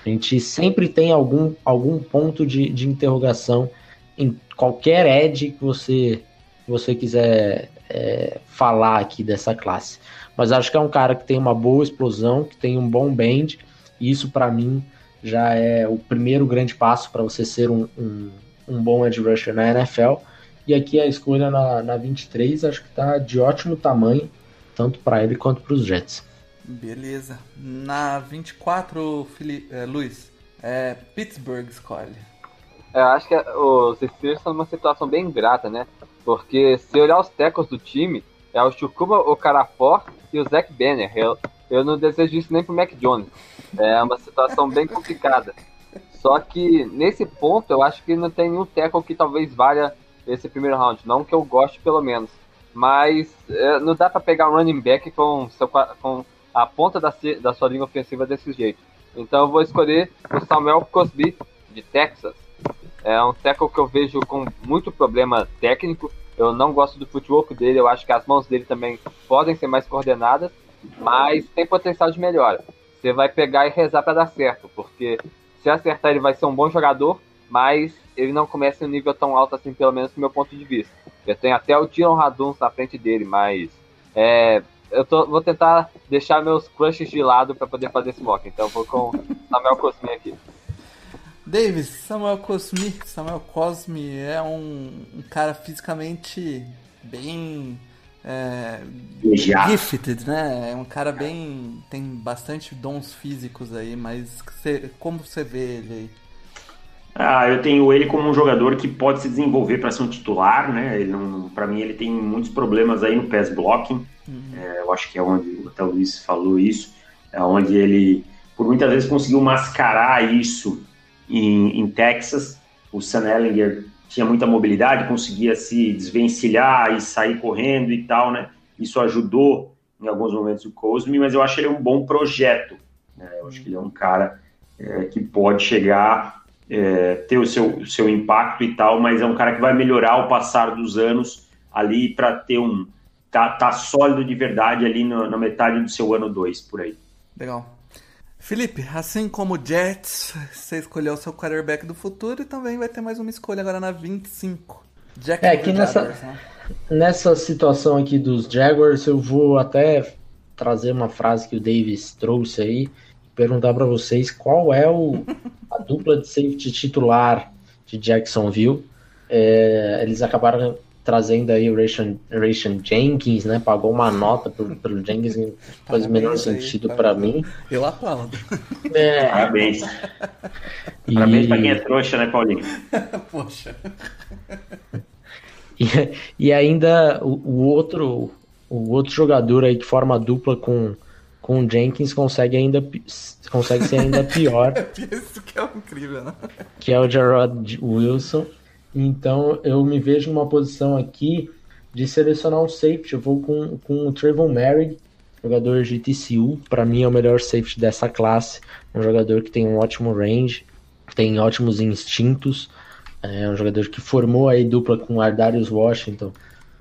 A gente sempre tem algum, algum ponto de, de interrogação em qualquer Ed que você, você quiser é, falar aqui dessa classe. Mas acho que é um cara que tem uma boa explosão, que tem um bom bend, e isso para mim já é o primeiro grande passo para você ser um, um, um, bom edge rusher na NFL. E aqui a escolha na, na 23 acho que está de ótimo tamanho, tanto para ele quanto para os Jets. Beleza. Na 24, Fili é, Luiz, é, Pittsburgh escolhe. É, eu acho que os Steelers estão numa situação bem ingrata, né? Porque se olhar os tackles do time, é o Chukuba Okarapor e o Zack Banner. Eu, eu não desejo isso nem pro Mac Jones. É uma situação bem complicada. Só que nesse ponto eu acho que não tem nenhum tackle que talvez valha esse primeiro round. Não que eu goste, pelo menos. Mas é, não dá para pegar um running back com, seu, com a ponta da, da sua linha ofensiva desse jeito. Então eu vou escolher o Samuel Cosby, de Texas. É um tackle que eu vejo com muito problema técnico, Eu não gosto do footwork dele, eu acho que as mãos dele também podem ser mais coordenadas, mas tem potencial de melhora. Você vai pegar e rezar para dar certo, porque se acertar ele vai ser um bom jogador, mas ele não começa em um nível tão alto assim, pelo menos do meu ponto de vista. Eu tenho até o Tyron Raduns na frente dele, mas é, eu tô, vou tentar deixar meus crushes de lado para poder fazer esse mock. Então vou com Samuel Cosme aqui. Davis, Samuel Cosme, Samuel Cosme é um, um cara fisicamente bem é, gifted, né? É um cara bem. tem bastante dons físicos aí, mas você, como você vê ele aí? Ah, eu tenho ele como um jogador que pode se desenvolver para ser um titular, né? Ele para mim ele tem muitos problemas aí no pass blocking. Uhum. É, eu acho que é onde até o Luiz falou isso, é onde ele por muitas vezes conseguiu mascarar isso em, em Texas. O Sam Ellinger tinha muita mobilidade, conseguia se desvencilhar e sair correndo e tal, né? Isso ajudou em alguns momentos o Cosme, mas eu acho ele um bom projeto. Né? Eu acho que ele é um cara é, que pode chegar é, ter o seu, o seu impacto e tal, mas é um cara que vai melhorar ao passar dos anos ali para ter um. Tá, tá sólido de verdade ali no, na metade do seu ano 2, por aí. Legal. Felipe, assim como o Jets, você escolheu o seu quarterback do futuro e também vai ter mais uma escolha agora na 25. Jack é, aqui nessa, né? nessa situação aqui dos Jaguars, eu vou até trazer uma frase que o Davis trouxe aí, perguntar para vocês qual é o, a dupla de safety titular de Jacksonville. É, eles acabaram trazendo aí o Ration, Ration Jenkins, né? Pagou uma nota pro, pro Jenkins, não faz o menor sentido para mim. Eu aplaudo. É. Parabéns. E... Parabéns pra quem é trouxa, né, Paulinho? Poxa. E, e ainda o, o, outro o outro jogador aí que forma dupla com com o Jenkins consegue ainda consegue ser ainda pior. Isso que é incrível, né? Que é o Gerard Wilson. Então eu me vejo numa posição aqui de selecionar um safety. Eu vou com, com o Trevor Merrick, jogador de TCU. Para mim é o melhor safety dessa classe. Um jogador que tem um ótimo range, tem ótimos instintos. É um jogador que formou aí dupla com Ardarius Washington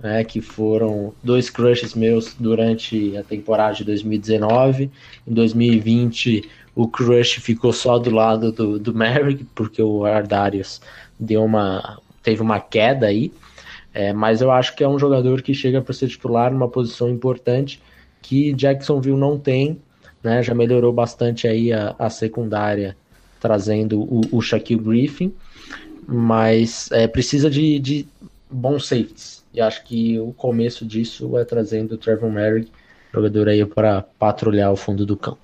né, que foram dois crushes meus durante a temporada de 2019. Em 2020, o crush ficou só do lado do, do Merrick, porque o Ardarius deu uma, teve uma queda aí. É, mas eu acho que é um jogador que chega para ser titular numa posição importante que Jacksonville não tem, né? Já melhorou bastante aí a, a secundária, trazendo o, o Shaquille Griffin, mas é, precisa de, de bons safeties. E acho que o começo disso é trazendo o Trevor Merrick, jogador aí para patrulhar o fundo do campo.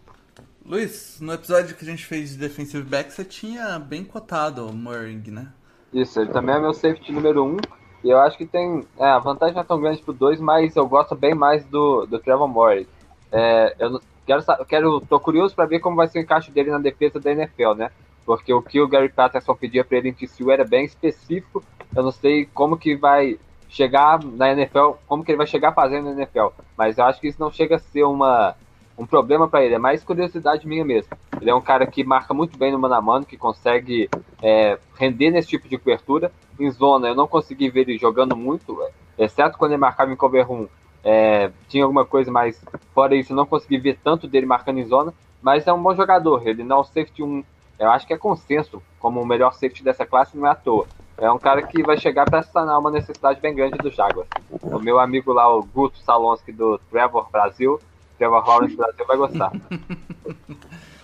Luiz, no episódio que a gente fez de defensive back, você tinha bem cotado o Murray, né? Isso, ele também é meu safety número 1. Um, e eu acho que tem. É, a vantagem não é tão grande pro 2, mas eu gosto bem mais do, do Trevor Murray. É, eu quero, quero, tô curioso para ver como vai ser o encaixe dele na defesa da NFL, né? Porque o que o Gary Patterson pedia para ele em TCU era bem específico. Eu não sei como que vai chegar na NFL, como que ele vai chegar fazendo na NFL. Mas eu acho que isso não chega a ser uma, um problema para ele, é mais curiosidade minha mesmo. Ele é um cara que marca muito bem no mano a mano, que consegue é, render nesse tipo de cobertura. Em zona, eu não consegui ver ele jogando muito, exceto quando ele marcava em cover 1. É, tinha alguma coisa, mas fora isso, eu não consegui ver tanto dele marcando em zona. Mas é um bom jogador, ele não é o safety 1. Eu acho que é consenso como o melhor safety dessa classe, não é à toa. É um cara que vai chegar para sanar uma necessidade bem grande do Jaguars. O meu amigo lá, o Guto Salonski do Trevor Brasil, Trevor Lawrence Brasil, vai gostar.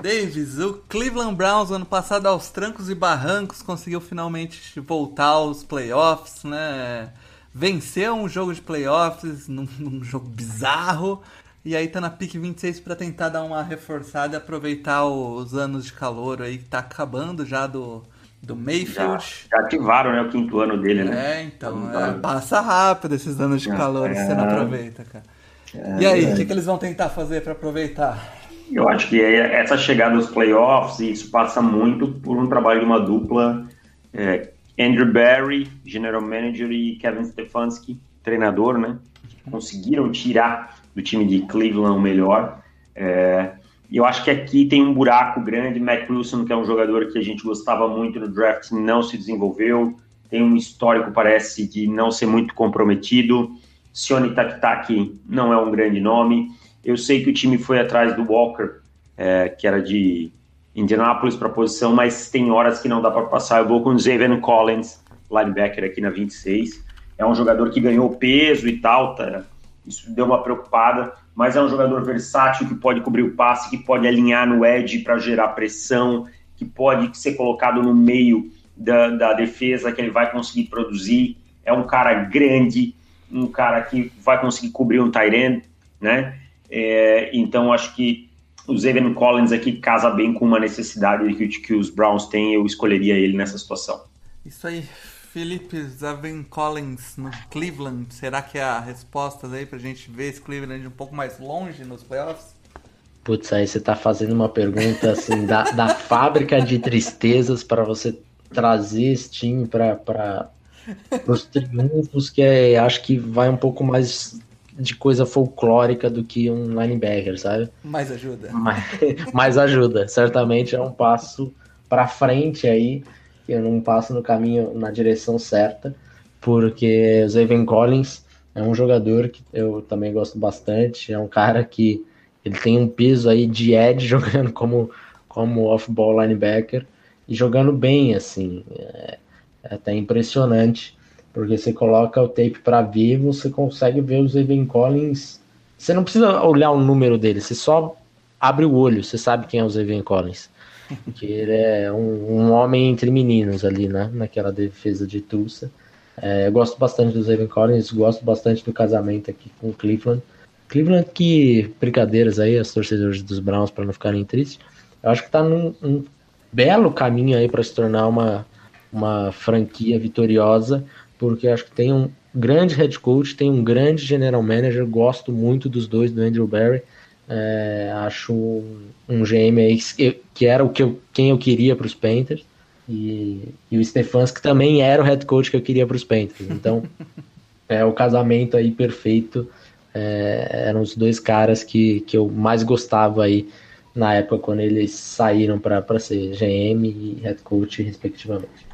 Davis, o Cleveland Browns ano passado aos trancos e barrancos conseguiu finalmente voltar aos playoffs, né? Venceu um jogo de playoffs num, num jogo bizarro e aí tá na pique 26 para tentar dar uma reforçada e aproveitar os anos de calor aí que tá acabando já do do Mayfield. Já, já, ativaram, né, o quinto ano dele, né? É, então, é, passa rápido esses anos de calor é, você não aproveita, cara. É, e aí, o que, que eles vão tentar fazer para aproveitar? Eu acho que essa chegada aos playoffs, isso passa muito por um trabalho de uma dupla. É, Andrew Barry, general manager, e Kevin Stefanski, treinador, né? Conseguiram tirar do time de Cleveland o melhor. É, eu acho que aqui tem um buraco grande. Matt Wilson, que é um jogador que a gente gostava muito no draft, não se desenvolveu. tem um histórico, parece, de não ser muito comprometido. Sione Takitaki não é um grande nome. Eu sei que o time foi atrás do Walker, é, que era de Indianapolis para posição, mas tem horas que não dá para passar. Eu vou com o Zaven Collins, linebacker aqui na 26. É um jogador que ganhou peso e tal, tá? isso deu uma preocupada, mas é um jogador versátil que pode cobrir o passe, que pode alinhar no edge para gerar pressão, que pode ser colocado no meio da, da defesa, que ele vai conseguir produzir. É um cara grande, um cara que vai conseguir cobrir um tight end, né? É, então acho que o Zayden Collins aqui casa bem com uma necessidade que, que os Browns têm, eu escolheria ele nessa situação. Isso aí, Felipe Zavin Collins no Cleveland. Será que é a resposta aí pra gente ver esse Cleveland um pouco mais longe nos playoffs? Putz, aí você tá fazendo uma pergunta assim da, da fábrica de tristezas para você trazer esse time para os triunfos, que é, acho que vai um pouco mais de coisa folclórica do que um linebacker, sabe? Mais ajuda. Mais, mais ajuda. Certamente é um passo para frente aí, que não passo no caminho, na direção certa, porque o Zayvon Collins é um jogador que eu também gosto bastante, é um cara que ele tem um peso aí de edge jogando como, como off-ball linebacker e jogando bem, assim, é, é até impressionante. Porque você coloca o tape para ver, você consegue ver os Evan Collins. Você não precisa olhar o número dele, você só abre o olho, você sabe quem é o Evan Collins. Que ele é um, um, homem entre meninos ali, né? Naquela defesa de Tulsa. É, eu gosto bastante do Evan Collins, gosto bastante do casamento aqui com o Cleveland. Cleveland que, brincadeiras aí, as torcedores dos Browns para não ficarem tristes, eu acho que tá num um belo caminho aí para se tornar uma, uma franquia vitoriosa porque acho que tem um grande head coach, tem um grande general manager, gosto muito dos dois, do Andrew Barry. É, acho um, GM aí que, que era o que eu, quem eu queria para os Panthers. E, e o Stefanski também era o head coach que eu queria para os Panthers. Então, é o casamento aí perfeito. É, eram os dois caras que, que eu mais gostava aí na época quando eles saíram para ser GM e head coach, respectivamente.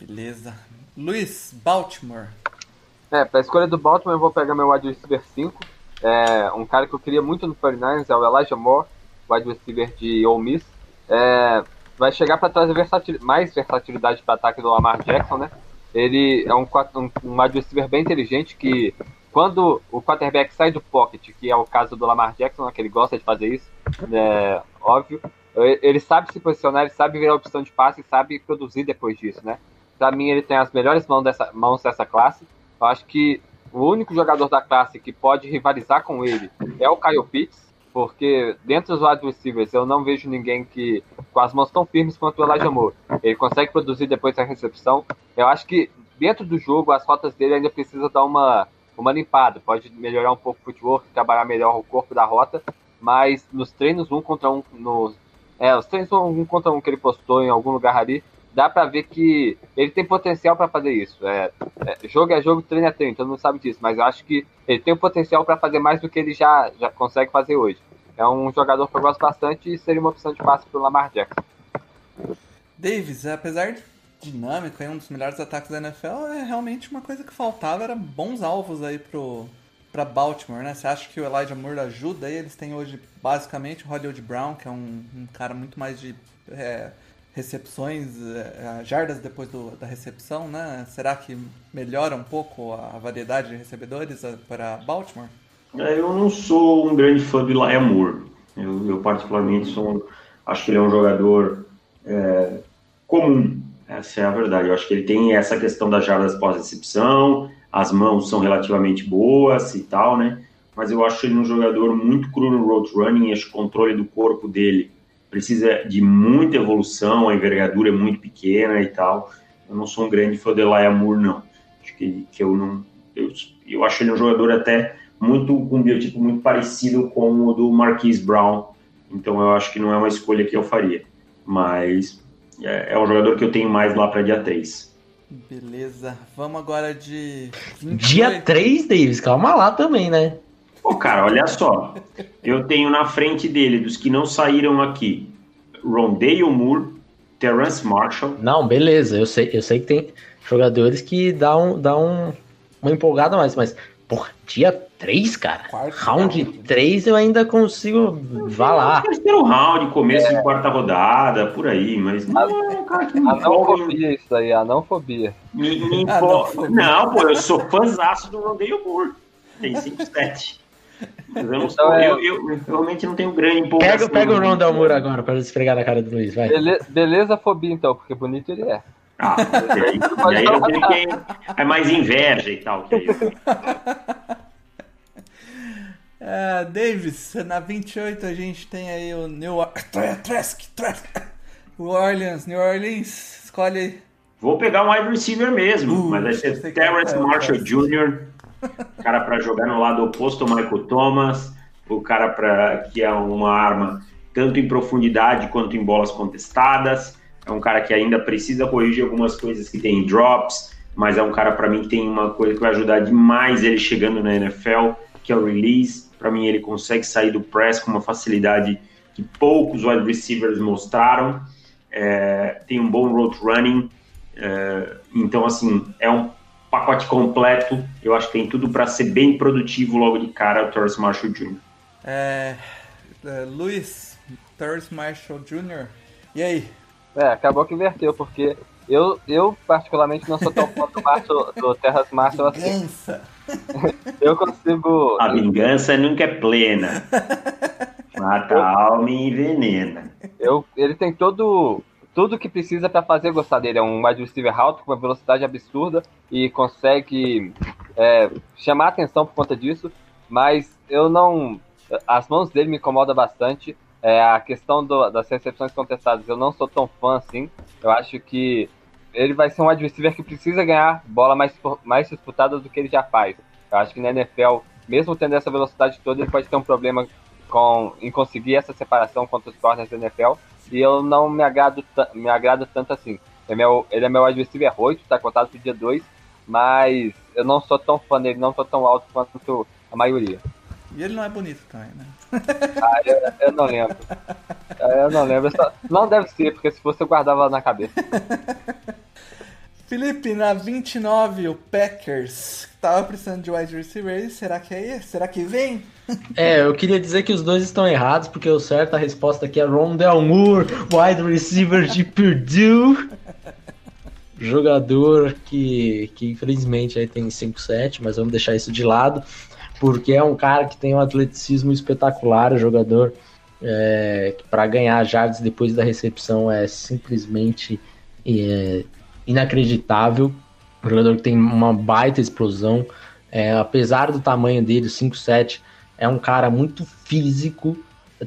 Beleza. Luiz, Baltimore. É, pra escolha do Baltimore eu vou pegar meu wide receiver 5. É, um cara que eu queria muito no 49ers é o Elijah Moore, wide receiver de Ole Miss. É, vai chegar para trazer versatil, mais versatilidade para ataque do Lamar Jackson, né? Ele é um, um, um wide receiver bem inteligente que quando o quarterback sai do pocket, que é o caso do Lamar Jackson, né, que ele gosta de fazer isso, é óbvio, ele sabe se posicionar, ele sabe ver a opção de passe e sabe produzir depois disso, né? Para mim, ele tem as melhores mãos dessa, mãos dessa classe. Eu acho que o único jogador da classe que pode rivalizar com ele é o Kyle Pitts, porque dentro dos wide receivers eu não vejo ninguém que com as mãos tão firmes quanto o Elijah Moore. Ele consegue produzir depois da recepção. Eu acho que dentro do jogo as rotas dele ainda precisa dar uma, uma limpada. Pode melhorar um pouco o footwork, trabalhar melhor o corpo da rota, mas nos treinos um contra um, nos, é, os treinos um contra um que ele postou em algum lugar ali, dá para ver que ele tem potencial para fazer isso. É, é, jogo é jogo, treino é treino, todo mundo sabe disso, mas eu acho que ele tem o potencial para fazer mais do que ele já, já consegue fazer hoje. É um jogador que eu gosto bastante e seria uma opção de passe para o Lamar Jackson. Davis, apesar de dinâmico, é um dos melhores ataques da NFL, é realmente uma coisa que faltava, era bons alvos aí pro para Baltimore, né? Você acha que o Elijah Moore ajuda? Eles têm hoje basicamente o Hollywood Brown, que é um, um cara muito mais de é, recepções, é, jardas depois do, da recepção, né? Será que melhora um pouco a variedade de recebedores é, para Baltimore? É, eu não sou um grande fã de Laia Moore. Eu, eu, particularmente sou, acho que ele é um jogador é, comum. Essa é a verdade. Eu acho que ele tem essa questão das jardas pós-recepção, as mãos são relativamente boas e tal, né? Mas eu acho ele um jogador muito cru no road running, acho o controle do corpo dele precisa de muita evolução, a envergadura é muito pequena e tal. Eu não sou um grande fã de Elijah Moore, não. Acho que, que eu não. Eu, eu acho ele um jogador até muito com um biotipo muito parecido com o do Marquise Brown. Então eu acho que não é uma escolha que eu faria. Mas é, é um jogador que eu tenho mais lá para dia 3. Beleza. Vamos agora de. 28. Dia 3, Davis? Calma lá também, né? Pô, cara, olha só. Eu tenho na frente dele, dos que não saíram aqui, Rondale Moore, Terrence Marshall. Não, beleza, eu sei, eu sei que tem jogadores que dão, dão uma empolgada mais, mas Porra, dia 3, cara? Quarto round 3 eu ainda consigo. Vá lá. Terceiro round, começo é. de quarta rodada, por aí, mas não é um cara que me isso aí, anãofobia. Me, me Não, pô, eu sou fãzaço do Rodeio Moore. Tem 5-7. Mas eu, não então sou, é... eu, eu, eu, realmente não tenho grande empolgação. Pega, pega o Rondell Moore agora pra esfregar na cara do Luiz, vai. Beleza, beleza fobia então, porque bonito ele é. Ah, e aí, e aí eu tenho que é mais inveja e tal. Que aí. Uh, Davis, na 28 a gente tem aí o New Trask, New Orleans, New Orleans, escolhe aí. Vou pegar um wide receiver mesmo, uh, mas vai ser Terrence é Marshall Jr., cara para jogar no lado oposto ao Michael Thomas, o cara para que é uma arma tanto em profundidade quanto em bolas contestadas. É um cara que ainda precisa corrigir algumas coisas que tem em drops, mas é um cara para mim que tem uma coisa que vai ajudar demais ele chegando na NFL, que é o release. Para mim ele consegue sair do press com uma facilidade que poucos wide receivers mostraram. É, tem um bom road running. É, então assim é um pacote completo. Eu acho que tem tudo para ser bem produtivo logo de cara o Torres Marshall Jr. É, é, Luiz, Torres Marshall Jr. E aí, é, acabou que inverteu, porque eu, eu particularmente não sou tão fã do, Marshall, do Terras Marshall assim. eu consigo. A vingança nunca é plena. Mata a alma e envenena. Eu, ele tem todo tudo que precisa para fazer gostar dele. É um wide receiver alto, com uma velocidade absurda e consegue é, chamar atenção por conta disso. Mas eu não. As mãos dele me incomodam bastante. É, a questão do, das recepções contestadas, eu não sou tão fã assim. Eu acho que ele vai ser um adversário que precisa ganhar bola mais, mais disputada do que ele já faz. Eu acho que na NFL, mesmo tendo essa velocidade toda, ele pode ter um problema com, em conseguir essa separação contra os corners da NFL. E eu não me agrado, me agrado tanto assim. É meu, ele é meu adversário 8, está contado para dia 2, mas eu não sou tão fã dele, não sou tão alto quanto a maioria. E ele não é bonito também, né? Ah, eu, eu não lembro. Eu não lembro. Só... Não deve ser, porque se fosse eu guardava na cabeça. Felipe, na 29, o Packers tava precisando de wide receiver. Será que é esse? Será que vem? É, eu queria dizer que os dois estão errados, porque o certo a resposta aqui é Rondell Moore, wide receiver de Purdue. Jogador que, que infelizmente aí tem 5-7, mas vamos deixar isso de lado porque é um cara que tem um atleticismo espetacular, jogador é, para ganhar jardas depois da recepção é simplesmente é, inacreditável. Um jogador que tem uma baita explosão, é, apesar do tamanho dele, 5'7", é um cara muito físico,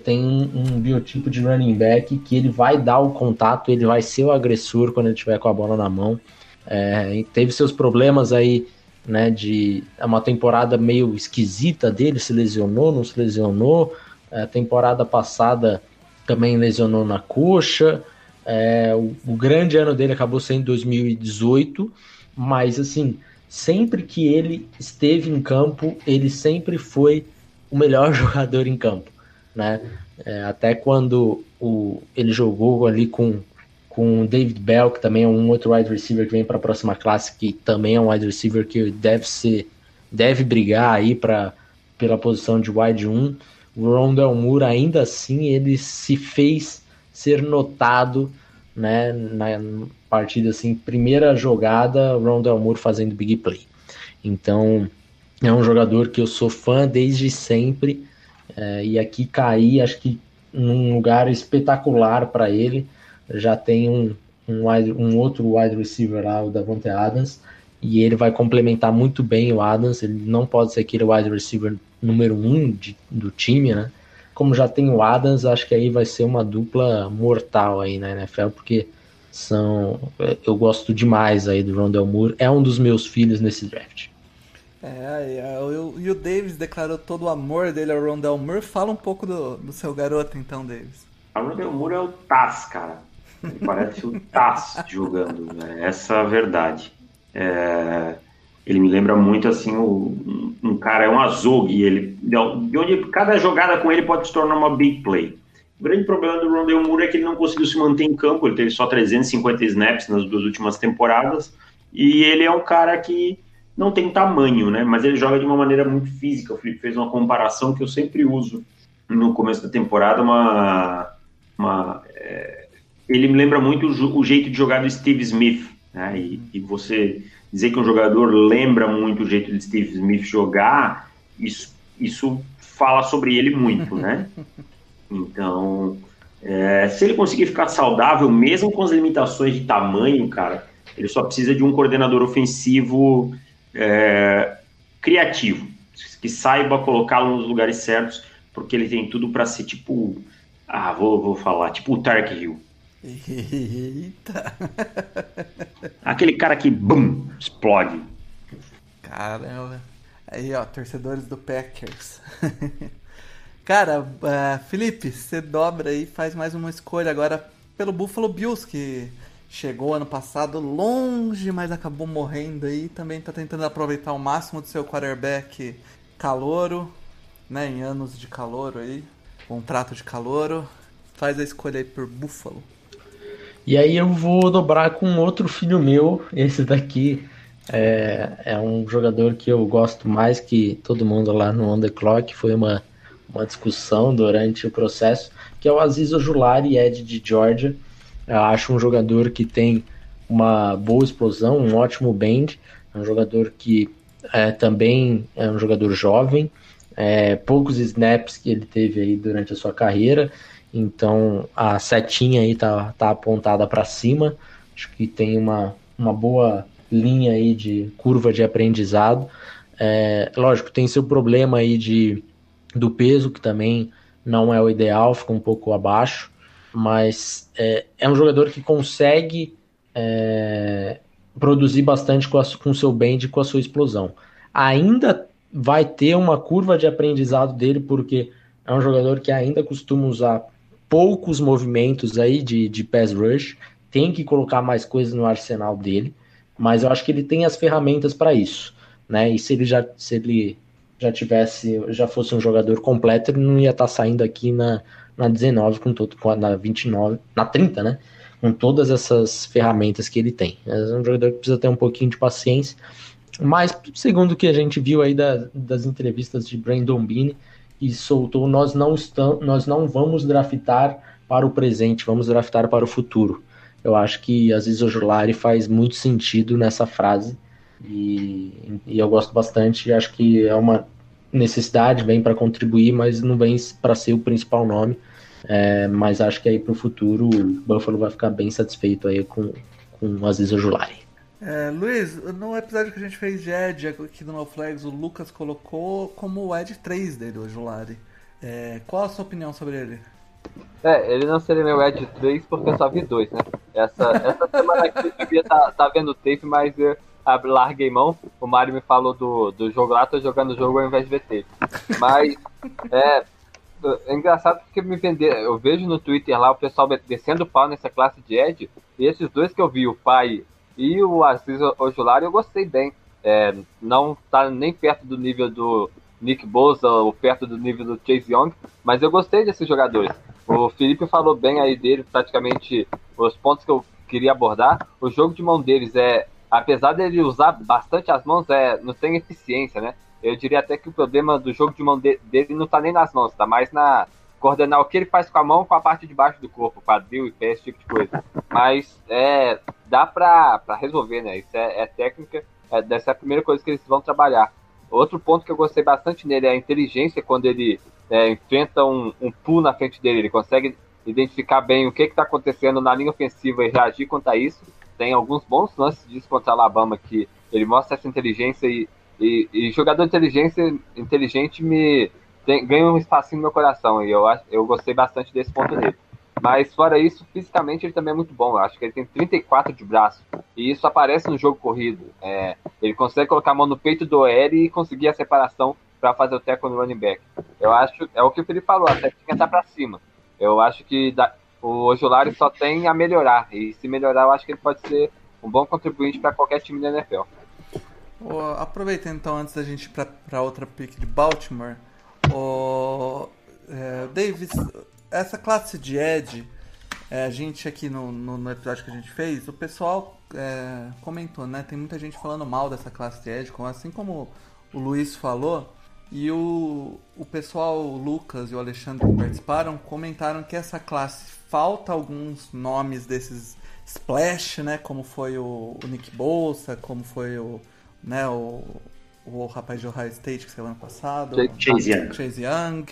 tem um, um, biotipo de running back que ele vai dar o contato, ele vai ser o agressor quando ele tiver com a bola na mão. É, teve seus problemas aí né? De é uma temporada meio esquisita dele, se lesionou, não se lesionou. A temporada passada também lesionou na coxa. É, o, o, grande ano dele acabou sendo 2018, mas assim, sempre que ele esteve em campo, ele sempre foi o melhor jogador em campo, né? É, até quando o, ele jogou ali com com o David Bell, que também é um outro wide receiver que vem para a próxima classe, que também é um wide receiver que deve ser deve brigar aí para pela posição de wide 1. O Rondell Moore ainda assim ele se fez ser notado, né, na partida assim, primeira jogada, Rondell Moore fazendo big play. Então, é um jogador que eu sou fã desde sempre é, e aqui caí, acho que num lugar espetacular para ele já tem um, um, wide, um outro wide receiver lá, o Davante Adams, e ele vai complementar muito bem o Adams. Ele não pode ser aquele wide receiver número um de, do time, né? Como já tem o Adams, acho que aí vai ser uma dupla mortal aí na NFL, porque são. Eu gosto demais aí do Rondell Moore. É um dos meus filhos nesse draft. É, e o Davis declarou todo o amor dele ao Rondell Moore. Fala um pouco do, do seu garoto, então, Davis. O Rondell Moore é o Taz, cara. Ele parece o Taz jogando, né? essa é a verdade. É, ele me lembra muito assim o, um cara é um azogue, ele de onde cada jogada com ele pode se tornar uma big play. O grande problema do Rondell Moore é que ele não conseguiu se manter em campo, ele teve só 350 snaps nas duas últimas temporadas, e ele é um cara que não tem tamanho, né? Mas ele joga de uma maneira muito física. O Felipe fez uma comparação que eu sempre uso no começo da temporada, uma, uma é, ele me lembra muito o, o, jeito de jogar do Steve Smith, né? E, e, você dizer que um jogador lembra muito o jeito de Steve Smith jogar, isso, isso fala sobre ele muito, né? Então, é, se ele conseguir ficar saudável, mesmo com as limitações de tamanho, cara, ele só precisa de um coordenador ofensivo é, criativo, que saiba colocá-lo nos lugares certos, porque ele tem tudo para ser tipo. Ah, vou, vou falar, tipo o Tark Hill. Eita! Aquele cara que, bum, explode. Caramba. Aí, ó, torcedores do Packers. Cara, uh, Felipe, você dobra aí faz mais uma escolha agora pelo Buffalo Bills, que chegou ano passado longe, mas acabou morrendo aí. Também está tentando aproveitar o máximo do seu quarterback calouro, né? Em anos de calouro aí, contrato de calouro. Faz a escolha aí por Buffalo. E aí eu vou dobrar com outro filho meu, esse daqui. É, é um jogador que eu gosto mais que todo mundo lá no On The Clock. Foi uma uma discussão durante o processo, que é o Aziz Ojulari, Ed de Georgia. Eu acho um jogador que tem uma boa explosão, um ótimo bend, é um jogador que é, também é um jogador jovem, é, poucos snaps que ele teve aí durante a sua carreira, então a setinha aí tá, tá apontada para cima, acho que tem uma, uma boa linha aí de curva de aprendizado. É, lógico, tem seu problema aí de do peso, que também não é o ideal, fica um pouco abaixo, mas é, é um jogador que consegue é, produzir bastante com, o seu bend e com a sua explosão. Ainda vai ter uma curva de aprendizado dele, porque é um jogador que ainda costuma usar poucos movimentos aí de, de pass rush, tem que colocar mais coisas no arsenal dele, mas eu acho que ele tem as ferramentas para isso, né? E se ele já se ele já tivesse, já fosse um jogador completo, ele não ia estar tá saindo aqui na, na 19 com todo, na 29, na 30, né? Com todas essas ferramentas que ele tem. É um jogador que precisa ter um pouquinho de paciência. Mas, segundo o que a gente viu aí da, das entrevistas de Brandon Beane, e soltou, nós não, estamos, nós não vamos draftar para o presente, vamos draftar para o futuro. Eu acho que às vezes o faz muito sentido nessa frase e, e eu gosto bastante. Acho que é uma necessidade, vem para contribuir, mas não vem para ser o principal nome. É, mas acho que aí para o futuro o Buffalo vai ficar bem satisfeito aí com, com Aziz. É, Luiz, no episódio que a gente fez de Ed aqui do No Flags, o Lucas colocou como o Ed 3 dele, o Ojulari. É, qual a sua opinião sobre ele? É, ele não seria meu Ed 3 porque eu só vi dois, né? Essa, essa semana aqui eu devia estar tá, tá vendo o tape, mas eu, larguei mão. O Mario me falou do, do jogo lá, tô jogando o jogo ao invés de VT. Mas é, é engraçado porque me vender. Eu vejo no Twitter lá o pessoal descendo pau nessa classe de Ed. E esses dois que eu vi, o pai e o Aziz Ojulari, eu gostei bem. É, não tá nem perto do nível do Nick Bosa ou perto do nível do Chase Young, mas eu gostei desses jogadores. O Felipe falou bem aí dele, praticamente os pontos que eu queria abordar. O jogo de mão deles é apesar dele usar bastante as mãos, é, não tem eficiência, né? Eu diria até que o problema do jogo de mão de, dele não tá nem nas mãos, tá mais na coordenar o que ele faz com a mão com a parte de baixo do corpo, quadril e pé, esse tipo de coisa. Mas é, dá pra resolver, né? Isso é, é técnica, é, dessa é a primeira coisa que eles vão trabalhar. Outro ponto que eu gostei bastante nele é a inteligência quando ele é, enfrenta um, um na frente dele. Ele consegue identificar bem o que está acontecendo na linha ofensiva e reagir quanto a isso tem alguns bons lances disso contra a Alabama que ele mostra essa inteligência e, e, e jogador inteligência, inteligente me tem, ganha um espacinho no meu coração e eu, eu gostei bastante desse ponto dele. Mas fora isso, fisicamente ele também é muito bom. Eu acho que ele tem 34 de braço. E isso aparece no jogo corrido. É, ele consegue colocar a mão no peito do OL e conseguir a separação para fazer o tackle no running back. Eu acho, é o que o Felipe falou, a técnica tá para cima. Eu acho que dá, o Ojulari só tem a melhorar. E se melhorar, eu acho que ele pode ser um bom contribuinte para qualquer time da NFL. Aproveitando então, antes da gente ir para outra pick de Baltimore, o é, Davis, essa classe de Ed, é, a gente aqui no, no, no, episódio que a gente fez, o pessoal é, comentou, né? Tem muita gente falando mal dessa classe de Ed, assim como o Luiz falou. E o, o pessoal, o Lucas e o Alexandre que participaram, comentaram que essa classe falta alguns nomes desses Splash, né? Como foi o, o Nick Bolsa, como foi o, né, o, o rapaz de Ohio State que saiu ano passado. Chase Young. Chase Young.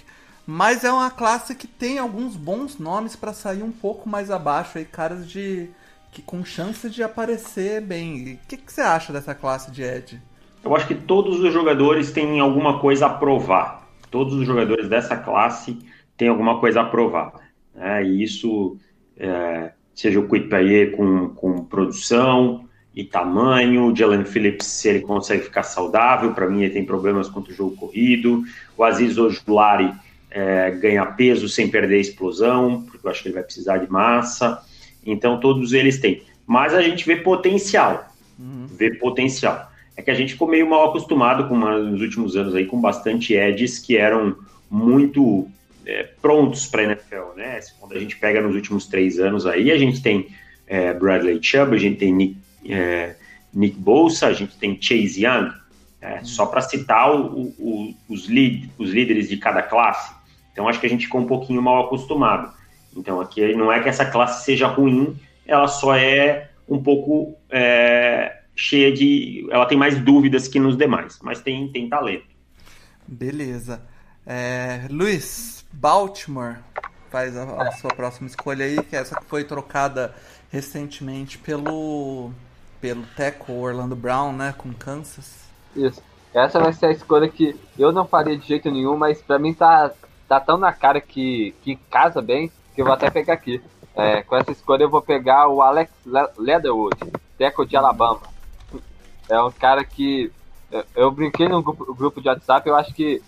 Mas é uma classe que tem alguns bons nomes para sair um pouco mais abaixo aí, caras de que com chance de aparecer bem. O que, que você acha dessa classe de Ed? Eu acho que todos os jogadores têm alguma coisa a provar. Todos os jogadores dessa classe têm alguma coisa a provar. Né? E isso, é, seja o Quitpaye com, com produção e tamanho, o Jalen Phillips, se ele consegue ficar saudável, para mim ele tem problemas contra o jogo corrido, o Aziz Ojulari é, ganha peso sem perder explosão, porque eu acho que ele vai precisar de massa. Então todos eles têm. Mas a gente vê potencial. Uhum. Vê potencial é que a gente ficou meio mal acostumado com uma, nos últimos anos aí com bastante edges que eram muito é, prontos para NFL, né? Quando a gente pega nos últimos três anos aí, a gente tem é, Bradley Chubb, a gente tem Nick, é, Nick Bolsa, a gente tem Chase Young, é, só para citar o, o, os, lead, os líderes de cada classe. Então acho que a gente ficou um pouquinho mal acostumado. Então aqui não é que essa classe seja ruim, ela só é um pouco é, cheia de. Ela tem mais dúvidas que nos demais, mas tem, tem talento. Beleza. É, Luiz, Baltimore faz a, a, sua próxima escolha aí, que é essa que foi trocada recentemente pelo pelo Teco Orlando Brown, né, com Kansas. Isso. Essa vai ser a escolha que eu não faria de jeito nenhum, mas para mim tá tá tão na cara que que casa bem que eu vou até pegar aqui. É, com essa escolha eu vou pegar o Alex Leatherwood, Teco de Alabama. É um cara que. Eu, brinquei no grupo, grupo, de WhatsApp, eu acho que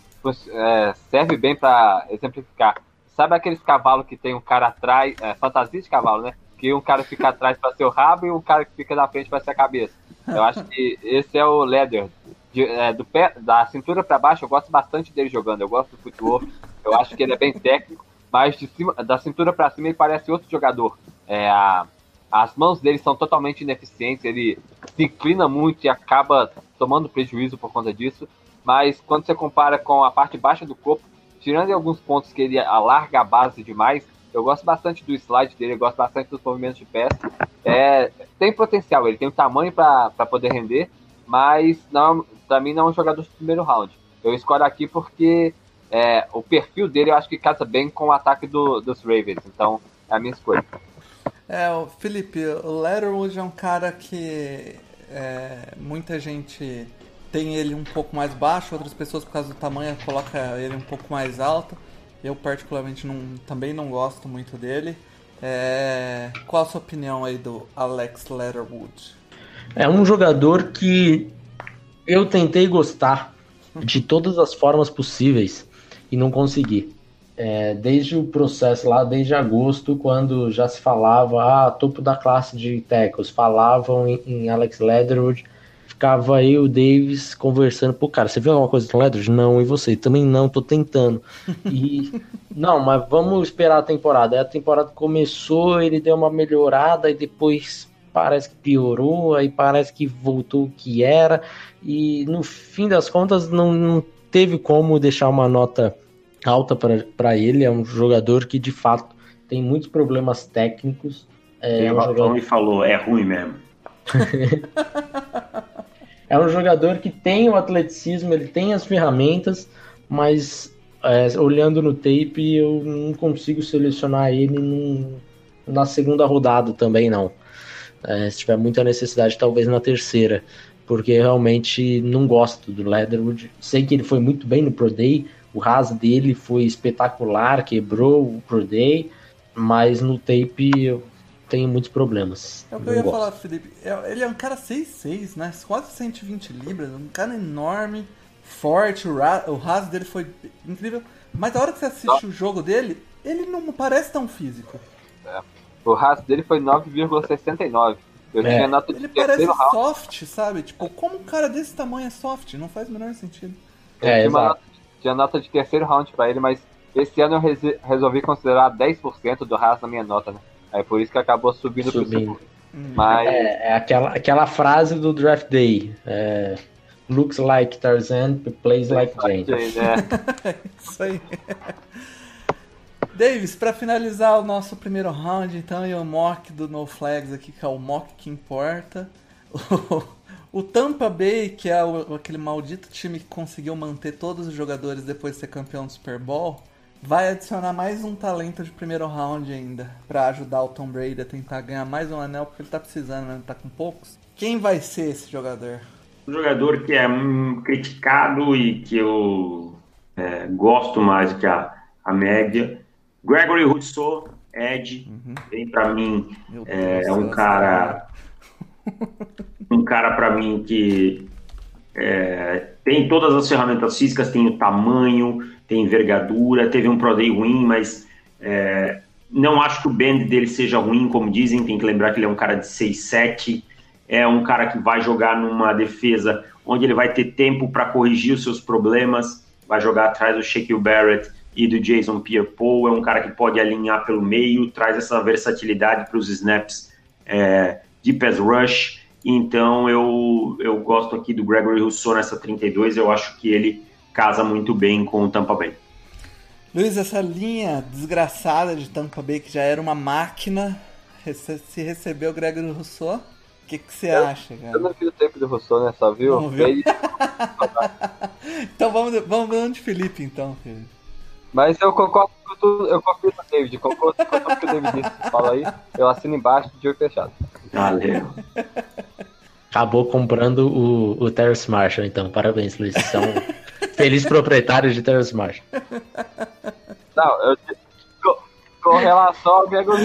é, serve bem para exemplificar. Sabe aqueles cavalos que tem um cara atrás, é, fantasia de cavalo, né? Que um cara fica atrás para ser o rabo e um cara que fica na frente para ser a cabeça. Eu acho que esse é o Leather. De, é, do pé, da cintura para baixo, eu gosto bastante dele jogando. Eu gosto do futebol. Eu acho que ele é bem técnico, mas cima, da cintura para cima ele parece outro jogador. É, a, as mãos dele são totalmente ineficientes, ele se inclina muito e acaba tomando prejuízo por conta disso. Mas quando você compara com a parte baixa do corpo, tirando alguns pontos que ele alarga a base demais, eu gosto bastante do slide dele, eu gosto bastante dos movimentos de pés. É, tem potencial, ele tem o tamanho para poder render, mas não, para mim não é um jogador de primeiro round. Eu escolho aqui porque é, o perfil dele eu acho que casa bem com o ataque do, dos Ravens, então é a minha escolha. É, o Felipe, o é um cara que é, muita gente tem ele um pouco mais baixo, outras pessoas por causa do tamanho colocam ele um pouco mais alto. Eu particularmente não, também não gosto muito dele. É, qual a sua opinião aí do Alex Letterwood? É um jogador que eu tentei gostar de todas as formas possíveis e não consegui é, desde o processo lá, desde agosto, quando já se falava, ah, topo da classe de tackles, falavam em, em Alex Leatherwood, ficava aí o Davis conversando, pô, cara, você viu alguma coisa com o Leatherwood? Não, e você? Também não, tô tentando. E, não, mas vamos esperar a temporada. Aí a temporada começou, ele deu uma melhorada e depois parece que piorou, aí parece que voltou o que era, e no fim das contas não, não teve como deixar uma nota alta para ele. É um jogador que de fato tem muitos problemas técnicos. É Quem um jogador... e falou, é ruim mesmo. é um jogador que tem o atleticismo, ele tem as ferramentas, mas é, olhando no tape eu não consigo selecionar ele num, na segunda rodada também não. É, se tiver muita necessidade, talvez na terceira, porque realmente não gosto do Leatherwood. Sei que ele foi muito bem no Pro Day, o ras dele foi espetacular, quebrou o Pro Day, mas no tape eu tenho muitos problemas. É o que eu ia gosto. falar, Felipe. É, ele é um cara 6'6, né? Quase 120 libras, um cara enorme, forte, o, ras dele foi incrível. Mas a hora que você assiste o jogo dele, ele não parece tão físico. É. O ras dele foi 9,69. Eu é. tinha nota de Ele parece round. soft, sabe? Tipo, como um cara desse tamanho é soft? Não faz o menor sentido. É, exato tinha nota de terceiro round para ele, mas esse ano eu resolvi considerar 10% do Haas na minha nota, né? Aí por isso que acabou subindo, subindo. pro segundo. Hum. Mas... É, é, aquela, aquela frase do draft day. É, looks like Tarzan, plays like Jane. É. Isso aí. Davis, para finalizar o nosso primeiro round, então, e o mock do No Flags aqui, que é o mock que importa. O, Tampa Bay, que é o, aquele maldito time que conseguiu manter todos os jogadores depois de ser campeão do Super Bowl, vai adicionar mais um talento de primeiro round ainda, para ajudar o Tom Brady a tentar ganhar mais um anel, porque ele tá precisando, né? Tá com poucos. Quem vai ser esse jogador? Um jogador que é criticado e que eu é, gosto mais do que a, a média Gregory Rousseau, Ed, uhum. vem para mim, é, é, um cara. um cara para mim que é, tem todas as ferramentas físicas, tem o tamanho, tem envergadura, teve um Pro Day ruim, mas é, não acho que o band dele seja ruim, como dizem, tem que lembrar que ele é um cara de 6'7", é um cara que vai jogar numa defesa onde ele vai ter tempo para corrigir os seus problemas, vai jogar atrás do Shaquille Barrett, e do Jason Pierre-Paul, é um cara que pode alinhar pelo meio, traz essa versatilidade para os snaps é, de pass rush, então eu, eu gosto aqui do Gregory Rousseau nessa 32, eu acho que ele casa muito bem com o Tampa Bay. Luiz, essa linha desgraçada de Tampa Bay, que já era uma máquina, se recebeu o Gregory Rousseau, o que, que você eu, acha, cara? Eu não vi o tempo do Rousseau, né? Só viu? viu? então vamos, vamos de Felipe, então, filho. Mas eu concordo com tudo, eu confio no David, concordo com tudo que o David disse. Fala aí, eu assino embaixo de olho fechado. Valeu. Acabou comprando o, o Terrace Marshall, então. Parabéns, Luiz. São felizes proprietários de Marshall. Não, eu com, com relação ao Grego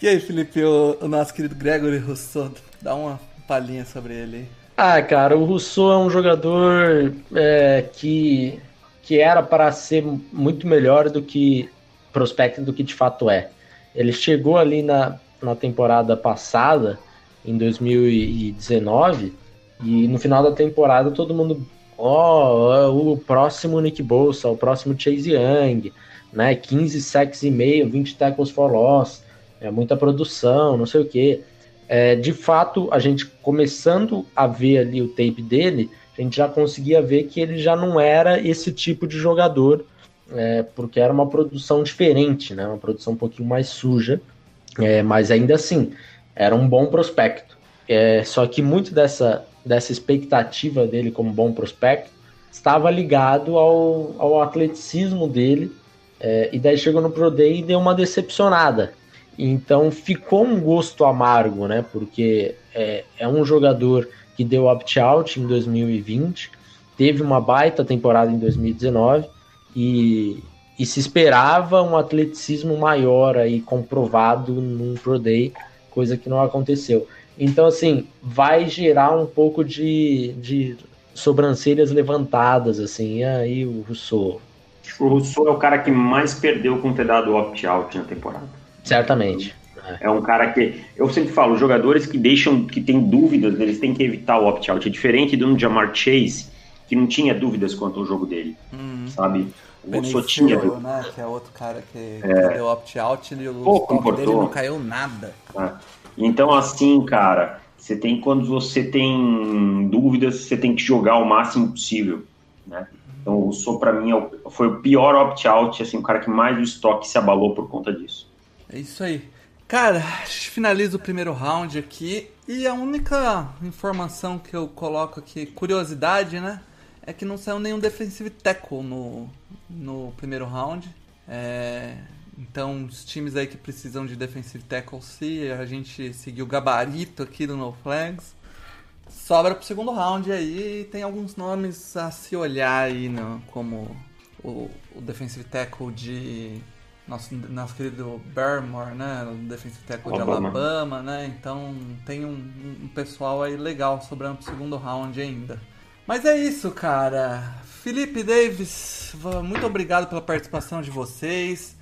E aí, Felipe, o, o, nosso querido Gregory Rousseau, dá uma palhinha sobre ele aí. Ah, cara, o Rousseau é um jogador é, que, que era para ser muito melhor do que prospecto do que de fato é. Ele chegou ali na, na temporada passada, em 2019, e no final da temporada todo mundo, ó, oh, o próximo Nick Bolsa, o próximo Chase Young, né, 15 sacks e meio, 20 tackles for loss, é muita produção, não sei o que é, de fato, a gente começando a ver ali o tape dele, a gente já conseguia ver que ele já não era esse tipo de jogador, é, porque era uma produção diferente, né? Uma produção um pouquinho mais suja, é, mas ainda assim era um bom prospecto. É, só que muito dessa, dessa expectativa dele como bom prospecto estava ligado ao, ao atleticismo dele, é, e daí chegou no Pro Day e deu uma decepcionada. Então ficou um gosto amargo, né? Porque é, é um jogador que deu opt-out em 2020, teve uma baita temporada em 2019 e, e se esperava um atleticismo maior aí comprovado num Pro Day, coisa que não aconteceu. Então, assim, vai gerar um pouco de, de sobrancelhas levantadas, assim, e aí o Rousseau. O Rousseau é o cara que mais perdeu com ter dado opt-out na temporada. Certamente. É um cara que eu sempre falo, jogadores que deixam, que tem dúvidas, eles têm que evitar o opt-out. É diferente do Jamar Chase, que não tinha dúvidas quanto ao jogo dele, hum. sabe? O só tinha né, que é outro cara que, é. deu opt-out e o Pô, dele não caiu nada. É. Então, assim, cara, você tem quando você tem dúvidas, você tem que jogar o máximo possível, né? Então, o Sou para mim é foi o pior opt-out, assim, o cara que mais o estoque se abalou por conta disso. É isso aí. Cara, finaliza o primeiro round aqui. E a única informação que eu coloco aqui, curiosidade, né? É que não saiu nenhum defensive tackle no, no primeiro round. É, então, os times aí que precisam de defensive tackle, se a gente seguir o gabarito aqui do No Flags, sobra pro segundo round aí. Tem alguns nomes a se olhar aí, no, como o, o defensive tackle de nosso, nosso querido Barrymore, né? O defensive tackle de Alabama, né? Então tem um, um pessoal aí legal sobrando pro segundo round ainda. Mas é isso, cara. Felipe Davis, muito obrigado pela participação de vocês.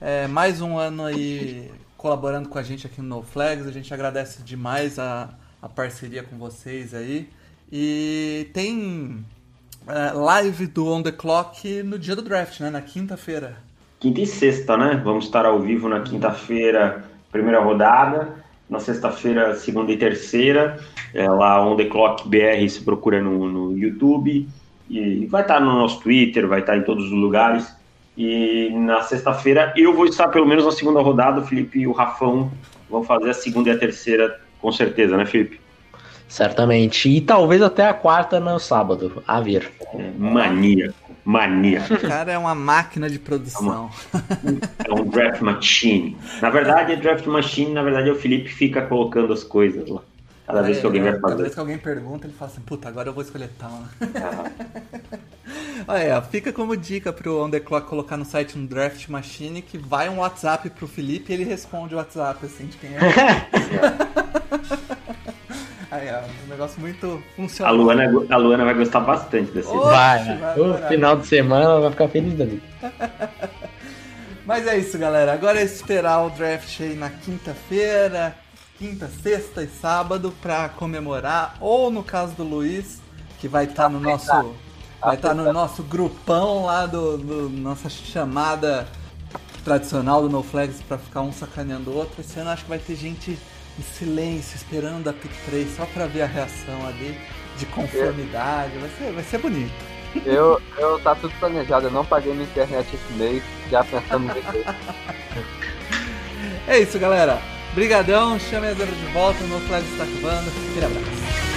É, mais um ano aí colaborando com a gente aqui no Flags. A gente agradece demais a, a parceria com vocês aí. E tem uh, live do On The Clock no dia do draft, né? Na quinta-feira. Quinta e sexta, né? Vamos estar ao vivo na quinta-feira, primeira rodada. Na sexta-feira, segunda e terceira. É lá On The Clock BR se procura no, no YouTube. E vai estar no nosso Twitter, vai estar em todos os lugares. E na sexta-feira eu vou estar pelo menos na segunda rodada. O Felipe e o Rafão vão fazer a segunda e a terceira, com certeza, né, Felipe? Certamente. E talvez até a quarta no sábado. A ver. É, mania. Mania. O cara é uma máquina de produção. É um draft machine. Na verdade, é draft machine, na verdade, é o Felipe fica colocando as coisas lá. Cada vez que alguém vai fazer. Cada vez que alguém pergunta, ele fala assim, puta, agora eu vou escolher tal. Olha, fica como dica pro On The Clock colocar no site um Draft Machine que vai um WhatsApp pro Felipe e ele responde o WhatsApp, assim, de quem é. Aí, ó, um negócio muito funcional. A Luana, a Luana vai gostar bastante desse Oxe, Vai, vai o final de semana vai ficar feliz da vida. Mas é isso, galera. Agora é esperar o draft aí na quinta-feira, quinta, sexta e sábado para comemorar, ou no caso do Luiz, que vai estar tá no nosso vai estar tá no nosso grupão lá do, do nossa chamada tradicional do No Flags para ficar um sacaneando o outro. Esse ano acho que vai ter gente em silêncio, esperando a pick 3 só pra ver a reação ali de conformidade. Vai ser, vai ser bonito. Eu, eu tá tudo planejado, eu não paguei minha internet esse mês, já pensando no É isso, galera. Brigadão, chame a zero de volta, no Flash está acabando. Aquele abraço.